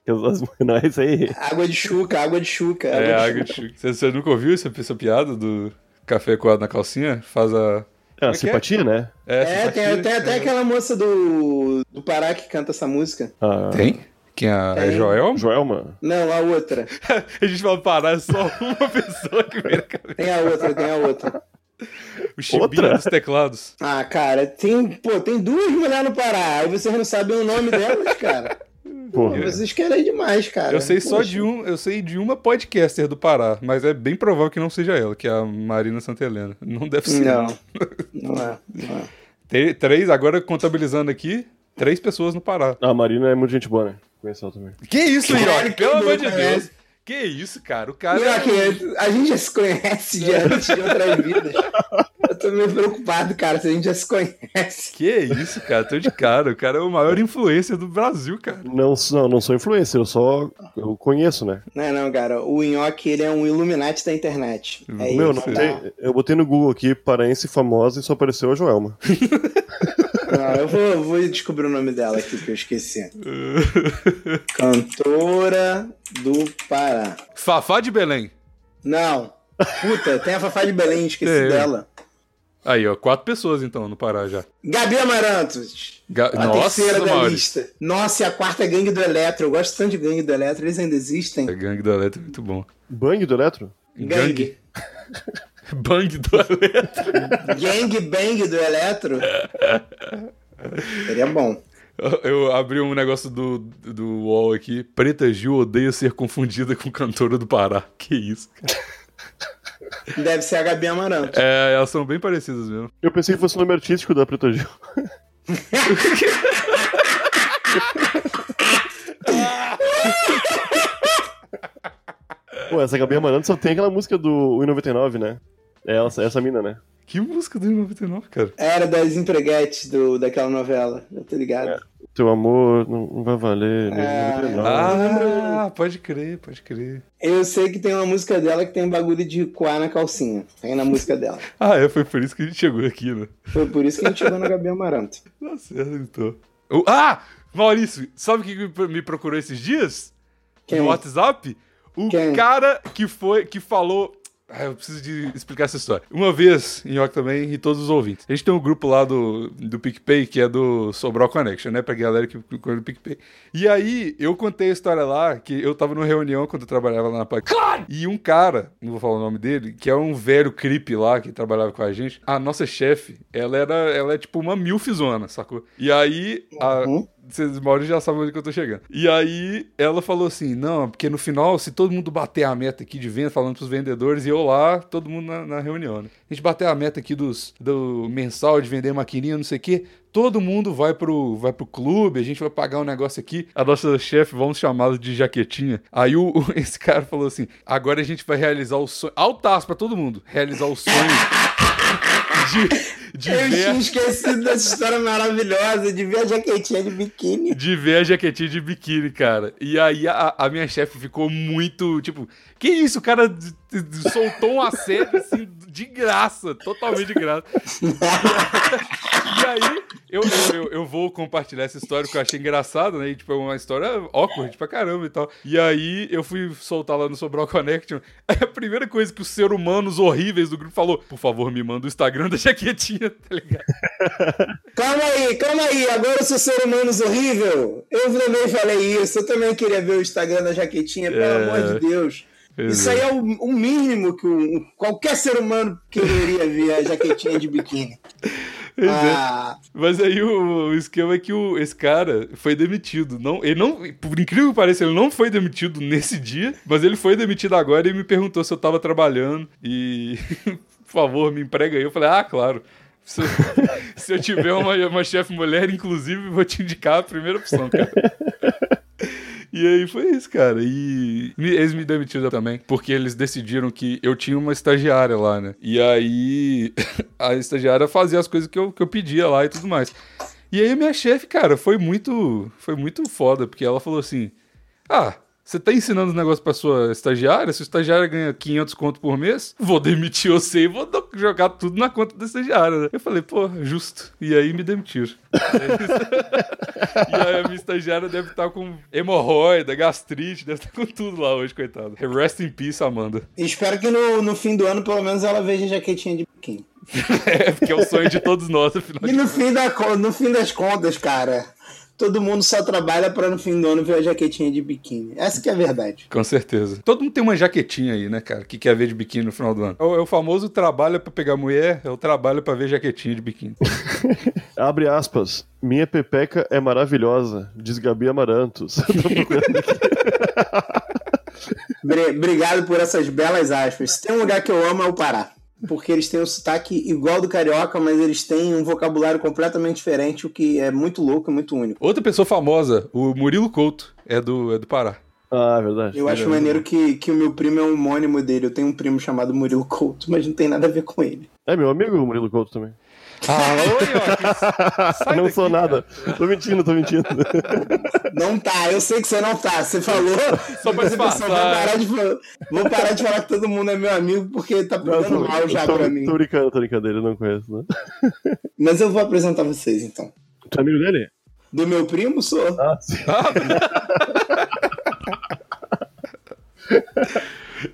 Não é isso aí. água de chuca, água de chuca. É, água água de de chuca. Você, você nunca ouviu essa, essa piada do café coado na calcinha? Faz a. É, é a que é? simpatia, né? É, simpatia. tem, tem até aquela moça do, do Pará que canta essa música. A Tem? Quem é? É Tem. Joel? Joelma. Não, a outra. a gente vai parar, é só uma pessoa que vem na cabeça. Tem a outra, tem a outra. O Chibinho Outra? dos teclados. Ah, cara, tem, pô, tem duas mulheres no Pará. Aí vocês não sabem o nome delas, cara. Porra. Vocês querem demais, cara. Eu sei só Poxa. de um, eu sei de uma podcaster do Pará, mas é bem provável que não seja ela, que é a Marina Santelena. Não deve ser. Não, não é. Não é. Tem três, agora contabilizando aqui, três pessoas no Pará. A Marina é muito gente boa, né? Conheci ela também. Que isso, quem Pelo amor de? Deus. Que isso, cara? O cara. Pior que a gente já se conhece de antes de outras vidas. Eu tô meio preocupado, cara, se a gente já se conhece. Que isso, cara? Tô de cara. O cara é o maior influencer do Brasil, cara. Não, não, não sou influencer, eu só eu conheço, né? Não, não, cara. O Nhoque, ele é um Illuminati da internet. É Meu, isso, não tá? tem, eu botei no Google aqui, paraense famosa, e só apareceu a Joelma. Não, eu vou, vou descobrir o nome dela aqui, que eu esqueci. Cantora do Pará. Fafá de Belém. Não. Puta, tem a Fafá de Belém, esqueci Tem. dela. Aí, ó, quatro pessoas então no Pará já. Gabi Amarantos. Ga- A Nossa, terceira da Maurício. lista. Nossa, e a quarta é Gangue do Eletro. Eu gosto tanto de Gangue do Eletro. Eles ainda existem? A gangue do Eletro é muito bom. Bang do Eletro? Gangue. Bang do Eletro. Gang Bang do Eletro. Seria bom. Eu- abri um negócio do, do UOL aqui. Preta Gil odeia ser confundida com cantora do Pará. Que isso, cara. Deve ser a Gabi Amaranto. É, elas são bem parecidas mesmo. Eu pensei que fosse o nome artístico da Preta Gil. Pô, essa Gabi Amaranto só tem aquela música do 1,99, né? É essa, essa mina, né? Que música do 99, cara? Era das empreguetes do, daquela novela, eu tô ligado. É. Teu amor não, vai valer. É. 1,99. Ah, pode crer, pode crer. Eu sei que tem uma música dela que tem um bagulho de coar na calcinha. Tem na música dela. Ah, é, foi por isso que a gente chegou aqui, né? Foi por isso que a gente chegou na Gabi Amaranto. Tá certo, então. O- Ah! Maurício, sabe o que que me procurou esses dias? Quem? No WhatsApp? O Quem? cara que foi, que falou. Ah, eu preciso de explicar essa história. Uma vez, em York também, e todos os ouvintes. A gente tem um grupo lá do, do PicPay, que é do Sobral Connection, né? Pra galera que procura no PicPay. E aí, eu contei a história lá, que eu tava numa reunião quando eu trabalhava lá na PAC. E um cara, não vou falar o nome dele, que é um velho creep lá, que trabalhava com a gente. A nossa chefe, ela era, ela é tipo uma milfizona, sacou? E aí, a, Uhum. Vocês, Maurício já sabem onde que eu tô chegando. E aí ela falou assim: não, porque no final, se todo mundo bater a meta aqui de venda, falando pros vendedores, e eu lá, todo mundo na, na reunião, né? A gente bater a meta aqui dos, do mensal de vender maquininha, não sei o quê. Todo mundo vai pro, vai pro clube, a gente vai pagar um negócio aqui. A nossa chefe, vamos chamá-la de jaquetinha. Aí o, o- esse cara falou assim: agora a gente vai realizar o sonho. Altaço pra todo mundo. Realizar o sonho de, de Eu ver. tinha esquecido dessa história maravilhosa de ver a jaquetinha de biquíni. de ver a jaquetinha de biquíni, cara. E aí a, a minha chefe ficou muito, tipo, que isso, o cara soltou um assédio, assim, de graça, totalmente de graça. e aí, eu, eu, eu, vou compartilhar essa história que eu achei engraçada, né? E, tipo, é uma história awkward pra caramba e tal. E aí, eu fui soltar lá no Sobral Connection. Aí a primeira coisa que os seres humanos horríveis do grupo falou, por favor, me manda o Instagram da jaquetinha, tá ligado? Calma aí, calma aí. Agora eu sou ser humano horrível. Eu também falei isso. Eu também queria ver o Instagram da jaquetinha, pelo É. amor de Deus. Isso aí é o, o mínimo que um- qualquer ser humano quereria ver a jaquetinha de biquíni. É. Ah, Mas aí o, o esquema é que o, esse cara foi demitido. Não, ele não, por incrível que pareça, ele não foi demitido nesse dia, mas ele foi demitido agora e me perguntou se eu tava trabalhando e, por favor, me emprega aí. Eu falei, ah, claro. Se, eu- se eu tiver uma, uma chefe mulher, inclusive, vou te indicar a primeira opção, cara. E aí foi isso, cara. E eles me demitiram também, porque eles decidiram que eu tinha uma estagiária lá, né? E aí a estagiária fazia as coisas que eu, que eu pedia lá e tudo mais. E aí minha chefe, cara, foi muito, foi muito foda, porque ela falou assim: "Ah, você tá ensinando os negócios pra sua estagiária? Se o estagiária ganha 500 conto por mês, vou demitir você e vou jogar tudo na conta da estagiária. né? Eu falei, pô, justo. E aí me demitiram. e aí a minha estagiária deve estar com hemorroida, gastrite, deve estar com tudo lá hoje, coitado. Rest in peace, Amanda. espero que no, no fim do ano, pelo menos, ela veja a jaquetinha de biquíni. É, porque é o sonho de todos nós, afinal E no fim, da, no fim das contas, cara, todo mundo só trabalha pra no fim do ano ver a jaquetinha de biquíni. Essa que é a verdade. Com certeza. Todo mundo tem uma jaquetinha aí, né, cara? Que quer ver de biquíni no final do ano. É o, é o famoso trabalho pra pegar mulher, é o trabalho pra ver jaquetinha de biquíni. Abre aspas. Minha pepeca é maravilhosa, diz Gabi Amarantos. Tô procurando aqui. Bre- Obrigado por essas belas aspas. Se tem um lugar que eu amo é o Pará. Porque eles têm um sotaque igual do carioca, mas eles têm um vocabulário completamente diferente, o que é muito louco e muito único. Outra pessoa famosa, o Murilo Couto, é do, é do Pará. Ah, verdade. Eu acho maneiro que, que o meu primo é um homônimo dele. Eu tenho um primo chamado Murilo Couto, mas não tem nada a ver com ele. É meu amigo o Murilo Couto também. Ah, oi, ó. Não daqui, sou nada. Tô mentindo, tô mentindo. Não tá, eu sei que você não tá. Você falou. Só pra Você disfarçar. vou, parar de, falar- vou parar de falar que todo mundo é meu amigo, porque tá Não, pegando mal já tô, pra mim. tô brincando, tô brincando, ele não conhece, né? Mas eu vou apresentar vocês então. Tu é amigo dele? Do meu primo, sou. Ah, sim.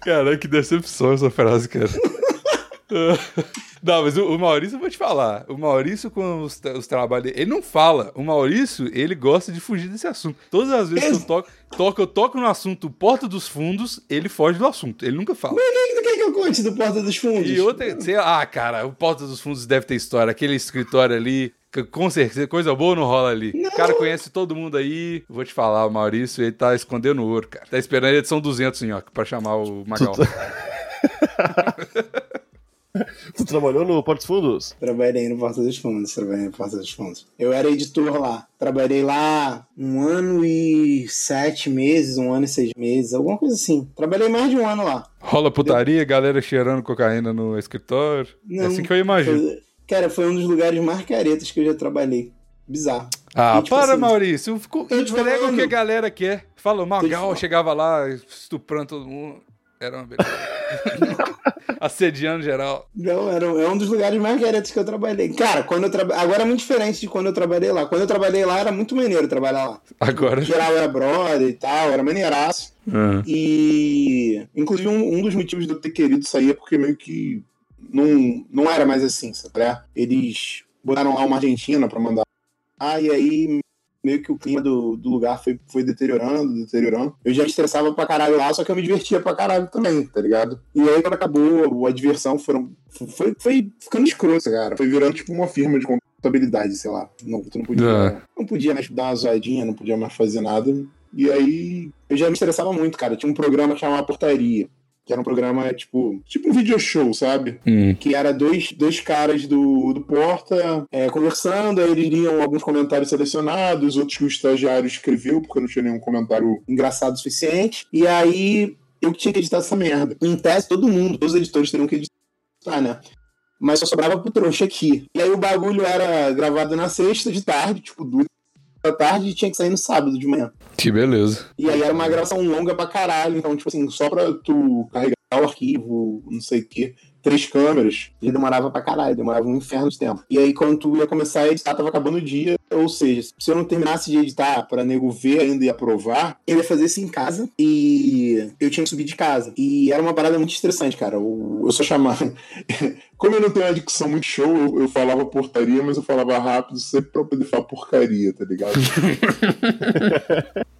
Caralho, que decepção essa frase, cara. Não, mas o, o Maurício, eu vou te falar. O Maurício, com os, os trabalhos dele, ele não fala. O Maurício, ele gosta de fugir desse assunto. Todas as vezes que eu toco, toco, eu toco no assunto Porta dos Fundos, ele foge do assunto. Ele nunca fala. O que tu quer que eu conte do Porta dos Fundos? E outra, sei lá, ah, cara, o Porta dos Fundos deve ter história. Aquele escritório ali, com certeza, coisa boa não rola ali. O cara conhece todo mundo aí. Vou te falar, o Maurício, ele tá escondendo ouro, cara. Tá esperando a edição 200, Nhoque, pra chamar o Magal. Tu trabalhou no Portos Fundos? Trabalhei no Porta dos Fundos, trabalhei no Porta dos Fundos. Eu era editor lá. Trabalhei lá um ano e sete meses, um ano e seis meses, alguma coisa assim. Trabalhei mais de um ano lá. Rola putaria, galera cheirando cocaína no escritório. é assim que eu imagino. Foi- cara, foi um dos lugares mais caretas que eu já trabalhei. Bizarro. Ah, E, tipo para, assim, Maurício. Ficou, tô te entrega o que a galera quer. Fala, o Magal chegava lá estuprando todo mundo. Era uma beleza. Assediando geral. Não, era, é um dos lugares mais caretas que eu trabalhei. Cara, quando eu traba... agora é muito diferente de quando eu trabalhei lá. Quando eu trabalhei lá era muito maneiro trabalhar lá. Agora. Geral era brother e tal, era maneiraço. Ah. E, inclusive, um, um dos motivos de eu ter querido sair é porque meio que não, não era mais assim, sabe? Eles botaram lá uma Argentina pra mandar. Ah, e aí meio que o clima do, do lugar foi, foi deteriorando, deteriorando. Eu já estressava pra caralho lá, só que eu me divertia pra caralho também, tá ligado? E aí, quando acabou a diversão, foram, foi, foi ficando escroto, cara. Foi virando tipo uma firma de contabilidade, sei lá. Não, tu não podia, É. não podia mais dar uma zoadinha, não podia mais fazer nada. E aí eu já me estressava muito, cara. Tinha um programa que chamava Portaria. Que era um programa, tipo, tipo um video show, sabe? Hum. Que era dois, dois caras do, do Porta é, conversando, aí eles liam alguns comentários selecionados, outros que o estagiário escreveu, porque não tinha nenhum comentário engraçado o suficiente. E aí eu que tinha que editar essa merda. Em tese, todo mundo, todos os editores teriam que editar, né? Mas só sobrava pro trouxa aqui. E aí o bagulho era gravado na sexta de tarde, tipo, duas da tarde, e tinha que sair no sábado de manhã. Que beleza. E aí era uma gravação longa pra caralho, então, tipo assim, só pra tu carregar o arquivo, não sei o quê, três câmeras, e demorava pra caralho, demorava um inferno de tempo. E aí, quando tu ia começar a editar, tava acabando o dia, ou seja, se eu não terminasse de editar pra nego ver ainda e aprovar, eu ia fazer isso em casa, e eu tinha que subir de casa. E era uma parada muito estressante, cara. Eu, eu só chamava. Como eu não tenho uma dicção muito show, eu, eu falava portaria, mas eu falava rápido sempre pra poder falar porcaria, tá ligado?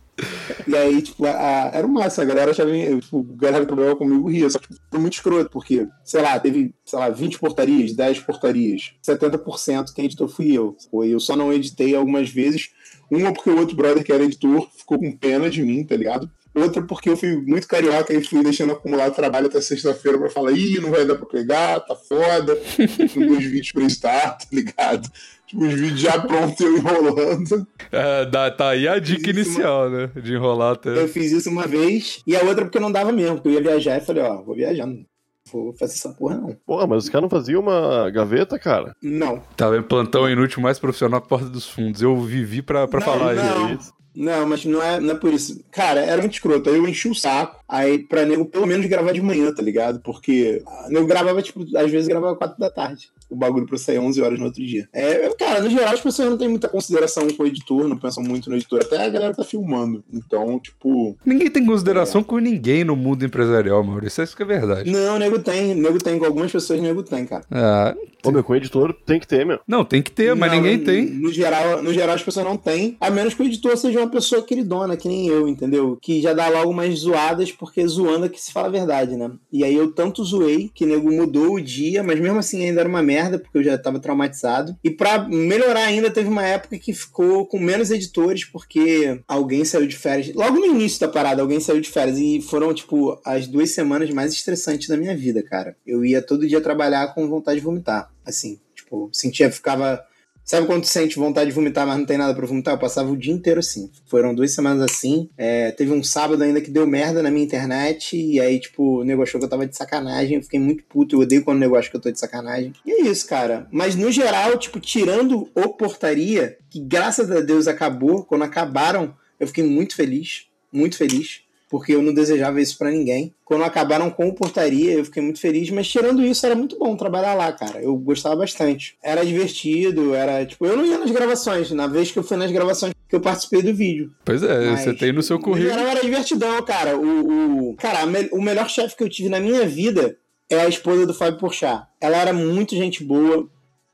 E aí, tipo, a- a- era o massa, a galera achava, eu, tipo, a galera que trabalhava comigo ria, só que tipo, foi muito escroto, porque, sei lá, teve, sei lá, 20 portarias, 10 portarias, 70% quem editou fui eu. Foi, eu só não editei algumas vezes, uma porque o outro brother que era editor ficou com pena de mim, tá ligado? Outra porque eu fui muito carioca e fui deixando acumular trabalho até sexta-feira pra falar, ih, não vai dar pra pegar, tá foda. Dois vídeos pra editar, tá ligado? Tipo, os vídeos já prontos eu enrolando. É, dá- tá aí a dica inicial, né? De enrolar até. Eu fiz isso uma vez, e a outra porque não dava mesmo, porque eu ia viajar e falei, ó, vou viajar, não vou fazer essa porra não. Porra, mas os caras não faziam uma gaveta, cara? Não, Tava em plantão inútil mais profissional que Porta dos Fundos. Eu vivi pra, pra Não, falar não. isso. Não, mas não é, não é por isso. Cara, era muito escroto, aí eu enchi o saco, aí pra nego pelo menos gravar de manhã, tá ligado? Porque ah, nego gravava, tipo, às vezes gravava 4 da tarde. O bagulho pra sair 11 horas no outro dia. É, cara, no geral as pessoas não têm muita consideração com o editor, não pensam muito no editor. Até a galera tá filmando. Então, tipo, Ninguém tem consideração com ninguém no mundo empresarial, Maurício. Isso que é verdade. não, nego tem, nego tem, com algumas pessoas nego tem, cara. Ah, Ô, meu, com editor tem que ter, meu. não, tem que ter, mas Não, ninguém no- tem. No geral, no geral, as pessoas não têm. A menos que o editor seja uma pessoa queridona, que nem eu, entendeu? Que já dá logo umas zoadas, porque zoando é que se fala a verdade, né? E aí eu tanto zoei que o nego mudou o dia, mas mesmo assim ainda era uma merda, porque eu já tava traumatizado. E pra melhorar ainda, teve uma época que ficou com menos editores, porque alguém saiu de férias. Logo no início da parada, alguém saiu de férias. E foram, tipo, as duas semanas mais estressantes da minha vida, cara. Eu ia todo dia trabalhar com vontade de vomitar. Assim, tipo, sentia, ficava. Sabe quando sente vontade de vomitar, mas não tem nada pra vomitar? Eu passava o dia inteiro assim. Foram duas semanas assim. É, teve um sábado ainda que deu merda na minha internet. E aí, tipo, o nego achou que eu tava de sacanagem. Eu fiquei muito puto. Eu odeio quando o nego acha que eu tô de sacanagem. E é isso, cara. Mas no geral, tipo, tirando o portaria, que graças a Deus acabou, quando acabaram, eu fiquei muito feliz. Muito feliz. Porque eu não desejava isso pra ninguém. Quando acabaram com o portaria, eu fiquei muito feliz. Mas tirando isso, era muito bom trabalhar lá, cara. Eu gostava bastante. Era divertido, era tipo. Eu não ia nas gravações. Na vez que eu fui nas gravações que eu participei do vídeo. Pois é, Mas, você tem no seu currículo. geral, era divertidão, cara. O, o- cara, me- o melhor chefe que eu tive na minha vida é a esposa do Fábio Porchat. Ela era muito gente boa,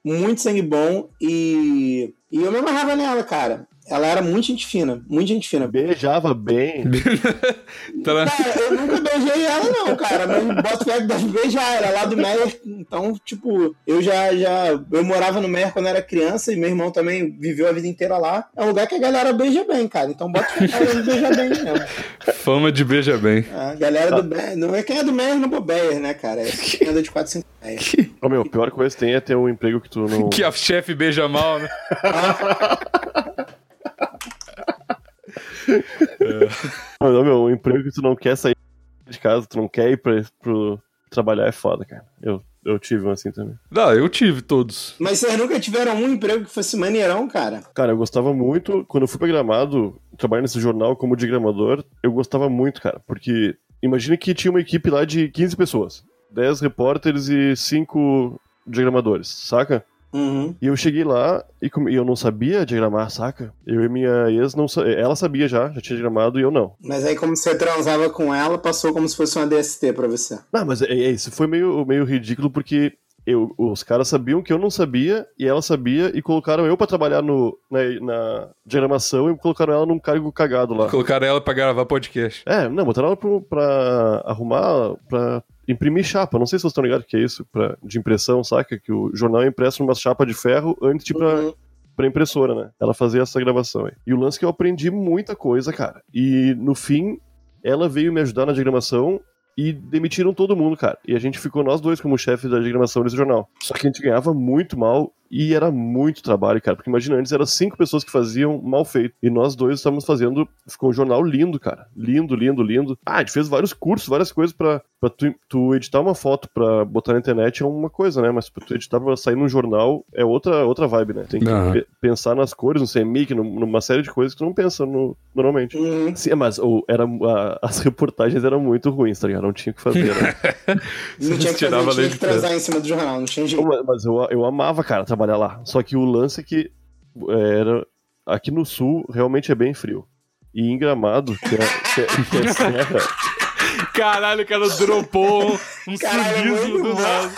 muito sangue bom e, e eu me amarrava nela, cara. Ela era muito gente fina, muito gente fina. Beijava bem. Tá- Cara, eu nunca beijei ela, não, cara. Mas bota fé que deve beijar. Ela é lá do Meyer. Então, tipo, eu já, já. Eu morava no Meyer quando era criança e meu irmão também viveu a vida inteira lá. É um lugar que a galera beija bem, cara. Então bota fé que ela deve beijar bem mesmo. Fama de beija bem. A galera do Meyer. Não é quem é do Meyer não é Beyer, né, cara? É quem anda de 4, 5 Meyer. Ô, meu, a pior coisa que tem é ter um emprego que tu não. Que a chefe beija mal, né? Não, meu, um emprego que tu não quer sair de casa, tu não quer ir pra, pro trabalhar é foda, cara. Eu, eu tive um assim também. Não, eu tive todos. Mas vocês nunca tiveram um emprego que fosse maneirão, cara? Cara, eu gostava muito, quando eu fui pra Gramado, trabalhar nesse jornal como diagramador, eu gostava muito, cara, porque imagina que tinha uma equipe lá de 15 pessoas, 10 repórteres e 5 diagramadores, saca? Uhum. E eu cheguei lá e, e eu não sabia diagramar, saca? Eu e minha ex não sa- ela sabia já, já tinha diagramado e eu não. Mas aí, como você transava com ela, passou como se fosse uma DST pra você. Não, mas é, é, isso foi meio, meio ridículo porque eu, os caras sabiam que eu não sabia e ela sabia e colocaram eu pra trabalhar no, na, na diagramação e colocaram ela num cargo cagado lá. Colocaram ela pra gravar podcast. É, não, botaram ela pro, pra arrumar, pra imprimir chapa. Não sei se vocês estão ligados que é isso, pra, de impressão, saca? Que o jornal é impresso numa chapa de ferro antes de ir pra, Uhum. pra impressora, né? Ela fazia essa gravação aí. E o lance é que eu aprendi muita coisa, cara. E no fim, ela veio me ajudar na diagramação e demitiram todo mundo, cara. E a gente ficou nós dois como chefe da diagramação desse jornal. Só que a gente ganhava muito mal e era muito trabalho, cara. Porque imagina, antes eram cinco pessoas que faziam mal feito. E nós dois estávamos fazendo. Ficou um jornal lindo, cara. Lindo, lindo, lindo. Ah, a gente fez vários cursos, várias coisas pra, pra tu, tu editar uma foto pra botar na internet é uma coisa, né? Mas pra tu editar pra sair num jornal é outra, outra vibe, né? Tem que pe- pensar nas cores, no CMYK, num- numa série de coisas que tu não pensa no- normalmente. Uhum. Sim, mas o, era, a- as reportagens eram muito ruins, tá ligado? Não tinha o que fazer, né? Não tinha que, fazer, tinha que transar em cima do jornal, não tinha jeito. Mas- Mas eu, eu amava, cara, trabalhar lá. Só que o lance é que era. Aqui no sul realmente é bem frio. E em Gramado, que é, que é- que é serra, Caralho, o cara dropou um, Caralho, sulismo muito do bom. nada.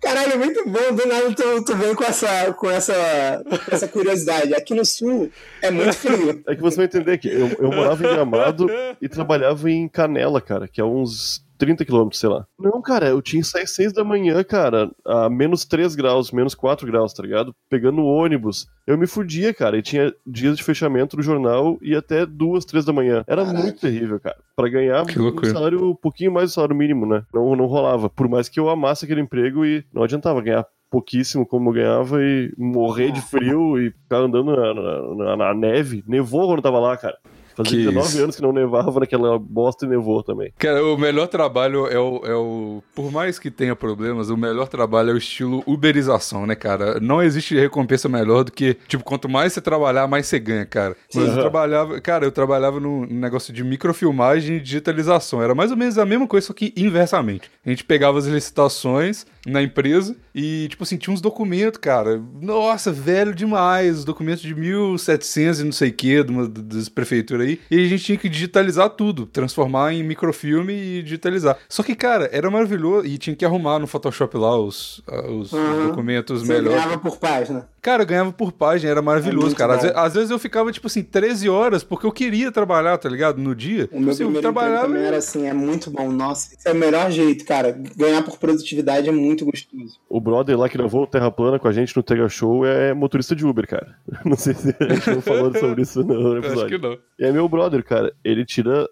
Caralho, muito bom. Do nada tu, tu vem com essa, com, essa, com essa curiosidade. Aqui no sul é muito frio. É que você vai entender que eu, eu morava em Gramado e trabalhava em Canela, cara, que é uns 30 quilômetros, sei lá. Não, cara, eu tinha que sair 6 da manhã, cara, a menos 3 graus, menos 4 graus, tá ligado? Pegando ônibus. Eu me fudia, cara, e tinha dias de fechamento do jornal e até 2, 3 da manhã. Era Caraca. muito terrível, cara. Pra ganhar um salário, um pouquinho mais do salário mínimo, né? Não, não rolava. Por mais que eu amasse aquele emprego e não adiantava ganhar pouquíssimo como eu ganhava e morrer de frio e ficar andando na, na- na- na neve. Nevou quando eu tava lá, cara. Fazia Que 19 isso. anos que não nevava naquela bosta e nevou também. Cara, o melhor trabalho é o, é o. Por mais que tenha problemas, o melhor trabalho é o estilo uberização, né, cara? Não existe recompensa melhor do que, tipo, quanto mais você trabalhar, mais você ganha, cara. Mas eu Aham. trabalhava. Cara, eu trabalhava num negócio de microfilmagem e digitalização. Era mais ou menos a mesma coisa, só que inversamente. A gente pegava as licitações na empresa e, tipo assim, tinha uns documentos, cara. Nossa, velho demais. Os documentos de 1700 e não sei o que, das prefeituras aí. E a gente tinha que digitalizar tudo, transformar em microfilme e digitalizar. Só que, cara, era maravilhoso. E tinha que arrumar no Photoshop lá os, ah, os Uhum. documentos Você melhores. ganhava por página. Cara, eu ganhava por página, era maravilhoso, É cara. Às, às vezes eu ficava, tipo assim, 13 horas, porque eu queria trabalhar, tá ligado? No dia. O meu Assim, eu primeiro emprego trabalhava também era assim, é muito bom. Nossa, esse é o melhor jeito, cara. Ganhar por produtividade é muito gostoso. O brother lá que levou o Terra Plana com a gente no Tega Show é motorista de Uber, cara. Não sei se a gente não falou sobre isso no Acho que episódio. não. E é meu brother, cara. Ele tira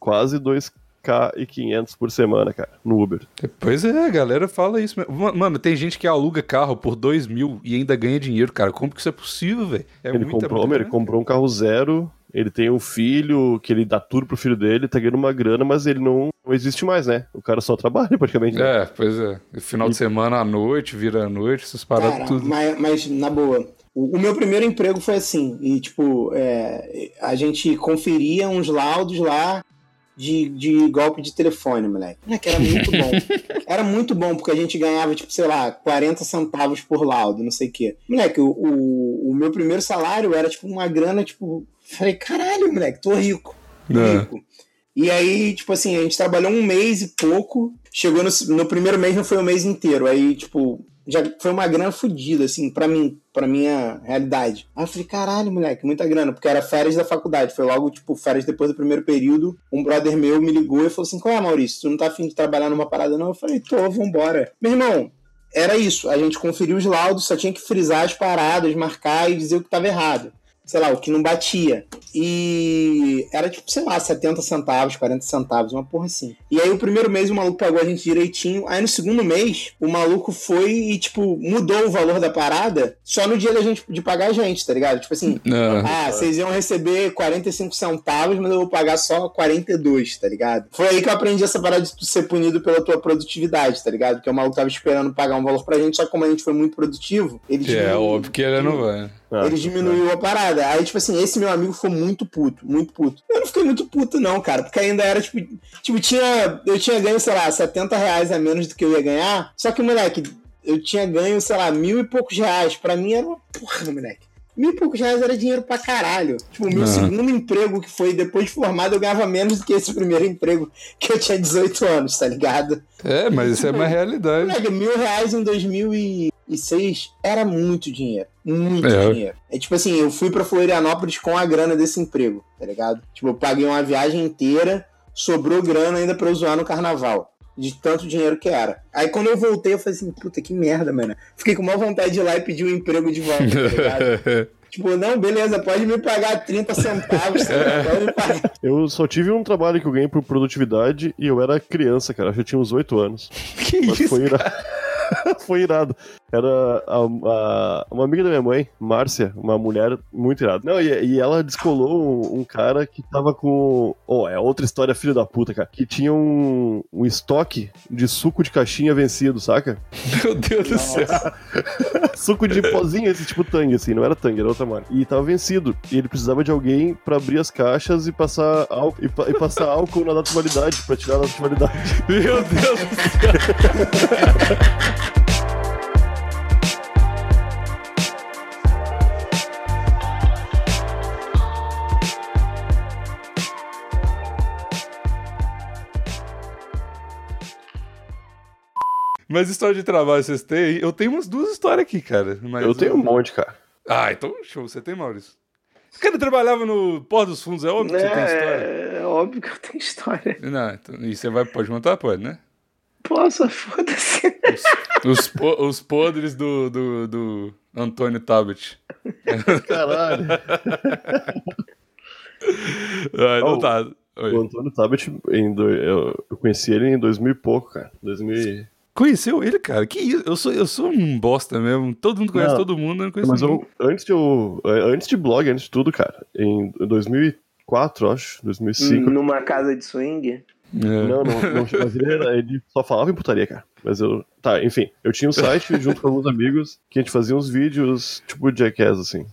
quase 2k e 500 por semana, cara, no Uber. Pois é, a galera fala isso. mesmo. Ma- Mano, tem gente que aluga carro por 2 mil e ainda ganha dinheiro, cara. Como que isso é possível, velho? É ele comprou, grana. ele comprou um carro zero, ele tem um filho que ele dá tudo pro filho dele, tá ganhando uma grana, mas ele não, não existe mais, né? O cara só trabalha praticamente. né? É, pois é. Final de semana à noite, vira à noite, essas paradas Cara, tudo. mas, mas, na boa, o, o meu primeiro emprego foi assim, e tipo, é, a gente conferia uns laudos lá de, de golpe de telefone, moleque. Moleque, era muito bom. Era muito bom, porque a gente ganhava, tipo, sei lá, 40 centavos por laudo, não sei o quê. Moleque, o, o, o meu primeiro salário era, tipo, uma grana, tipo... Falei, caralho, moleque, tô rico. É. rico. E aí, tipo assim, a gente trabalhou um mês e pouco. Chegou no, no primeiro mês, não foi o mês inteiro. Aí, tipo, já foi uma grana fodida, assim, pra mim, pra minha realidade. Aí eu falei, caralho, moleque, muita grana, porque era férias da faculdade. Foi logo, tipo, férias depois do primeiro período. Um brother meu me ligou e falou assim: qual é, Maurício? Tu não tá afim de trabalhar numa parada, não? Eu falei, tô, vambora. Meu irmão, era isso. A gente conferiu os laudos, só tinha que frisar as paradas, marcar e dizer o que estava errado. Sei lá, o que não batia. E era tipo, sei lá, 70 centavos, 40 centavos, uma porra assim. E aí o primeiro mês o maluco pagou a gente direitinho. Aí no segundo mês, o maluco foi e, tipo, mudou o valor da parada só no dia da gente de pagar a gente, tá ligado? Tipo assim, Não. ah, vocês iam receber 45 centavos, mas eu vou pagar só 42, tá ligado? Foi aí que eu aprendi essa parada de tu ser punido pela tua produtividade, tá ligado? Porque o maluco tava esperando pagar um valor pra gente, só que como a gente foi muito produtivo, ele é óbvio que ele não vai. Ah, ele diminuiu a parada. Aí, tipo assim, esse meu amigo ficou muito puto, muito puto. Eu não fiquei muito puto, não, cara, porque ainda era, tipo, tipo, tinha. Eu tinha ganho, sei lá, 70 reais a menos do que eu ia ganhar. Só que, moleque, eu tinha ganho, sei lá, mil e poucos reais. Pra mim era uma porra, moleque. Mil e poucos reais era dinheiro pra caralho. Tipo, o meu Aham. segundo emprego, que foi depois de formado, eu ganhava menos do que esse primeiro emprego, que eu tinha 18 anos, tá ligado? É, mas isso é uma realidade. Moleque, mil reais em 2006 era muito dinheiro. Muito É. dinheiro. É tipo assim, eu fui pra Florianópolis com a grana desse emprego, tá ligado? Tipo, eu paguei uma viagem inteira, sobrou grana ainda pra eu zoar no carnaval. De tanto dinheiro que era. Aí quando eu voltei, eu falei assim, puta que merda, mano. Fiquei com maior vontade de ir lá e pedir o emprego de volta, tá ligado? tipo, não, beleza, pode me pagar 30 centavos, tá pode me pagar. Eu só tive um trabalho que eu ganhei por produtividade e eu era criança, cara. Acho que eu tinha uns 8 anos. que Mas isso? foi irado. foi irado. Era a- a- uma amiga da minha mãe, Márcia, uma mulher muito irada. Não, e, e ela descolou um, um cara que tava com. Oh, é outra história, filho da puta, cara. Que tinha um, um estoque de suco de caixinha vencido, saca? Meu Deus do céu. suco de pozinho, esse tipo tangue, assim, não era tangue, era outra marca. E tava vencido. E ele precisava de alguém pra abrir as caixas e passar álcool, e, pa- e passar álcool na data de validade, pra tirar a data de validade. Meu Deus do céu. Mas história de trabalho vocês têm? Eu tenho umas duas histórias aqui, cara. Mas Eu tenho um monte, cara. Ah, então show. Você tem, Maurício? O cara trabalhava no Pó dos Fundos, é óbvio que você tem história. É, é óbvio que eu tenho história. Não, então, e você vai, pode contar? Pode, né? Posso, foda-se. Os, po- os podres do, do, do Antônio Tabet. Caralho. Ah, não Oh, tá. O Oi. Antônio Tabet, eu, eu conheci ele em 2000 e pouco, cara. 2000 e- Conheceu ele, cara? Que isso? Eu sou, eu sou um bosta mesmo. Todo mundo conhece Não, todo mundo, eu não conheço Mas eu, antes de eu, antes de blog, antes de tudo, cara, em 2004, acho, 2005. Numa casa de swing. É. Não, não, não, mas ele, era- ele só falava em putaria, cara. Mas eu. Tá, enfim. Eu tinha um site junto com alguns amigos que a gente fazia uns vídeos tipo Jackass, assim.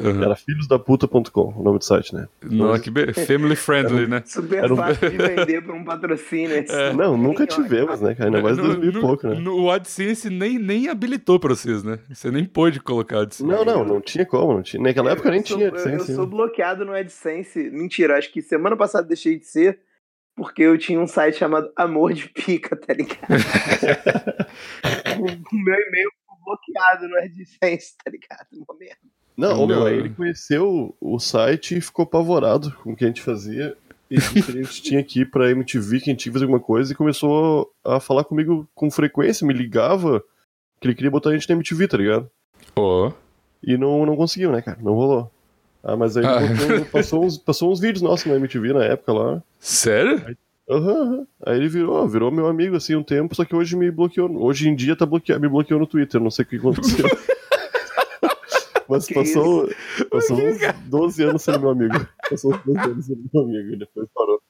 Uhum. Era filhosdaputa.com, o nome do site, né? Não, que be- family friendly, né? Super Era um- fácil de vender pra um patrocínio. esse. Não, nunca tivemos, né, cara? Ainda mais em 2000 e pouco, né? no, o AdSense nem, nem habilitou pra vocês, né? Você nem pôde colocar AdSense. Não, não, não tinha como, não tinha. Naquela época nem Eu sou- tinha Eu, eu AdSense. sou né? bloqueado no AdSense. Mentira, acho que semana passada deixei de ser porque eu tinha um site chamado Amor de Pica, tá ligado? o meu e-mail ficou bloqueado no AdSense, tá ligado? Uma merda. Não, meu, aí ele conheceu o site e ficou apavorado com o que a gente fazia. E a gente tinha ir pra MTV, que a gente tinha que fazer alguma coisa, e começou a falar comigo com frequência, me ligava, que ele queria botar a gente na MTV, tá ligado? Ó. E não, não conseguiu, né, cara? Não rolou. Ah, mas aí Ah. botou- passou, uns, passou uns vídeos nossos na MTV na época lá. Sério? Aham, aham. Aí ele virou, virou meu amigo assim um tempo, só que hoje me bloqueou. Hoje em dia tá bloqueado, me bloqueou no Twitter, não sei o que aconteceu. Mas Que passou, passou uns 12 anos sendo meu amigo. Passou uns 12 anos sendo meu amigo e depois parou.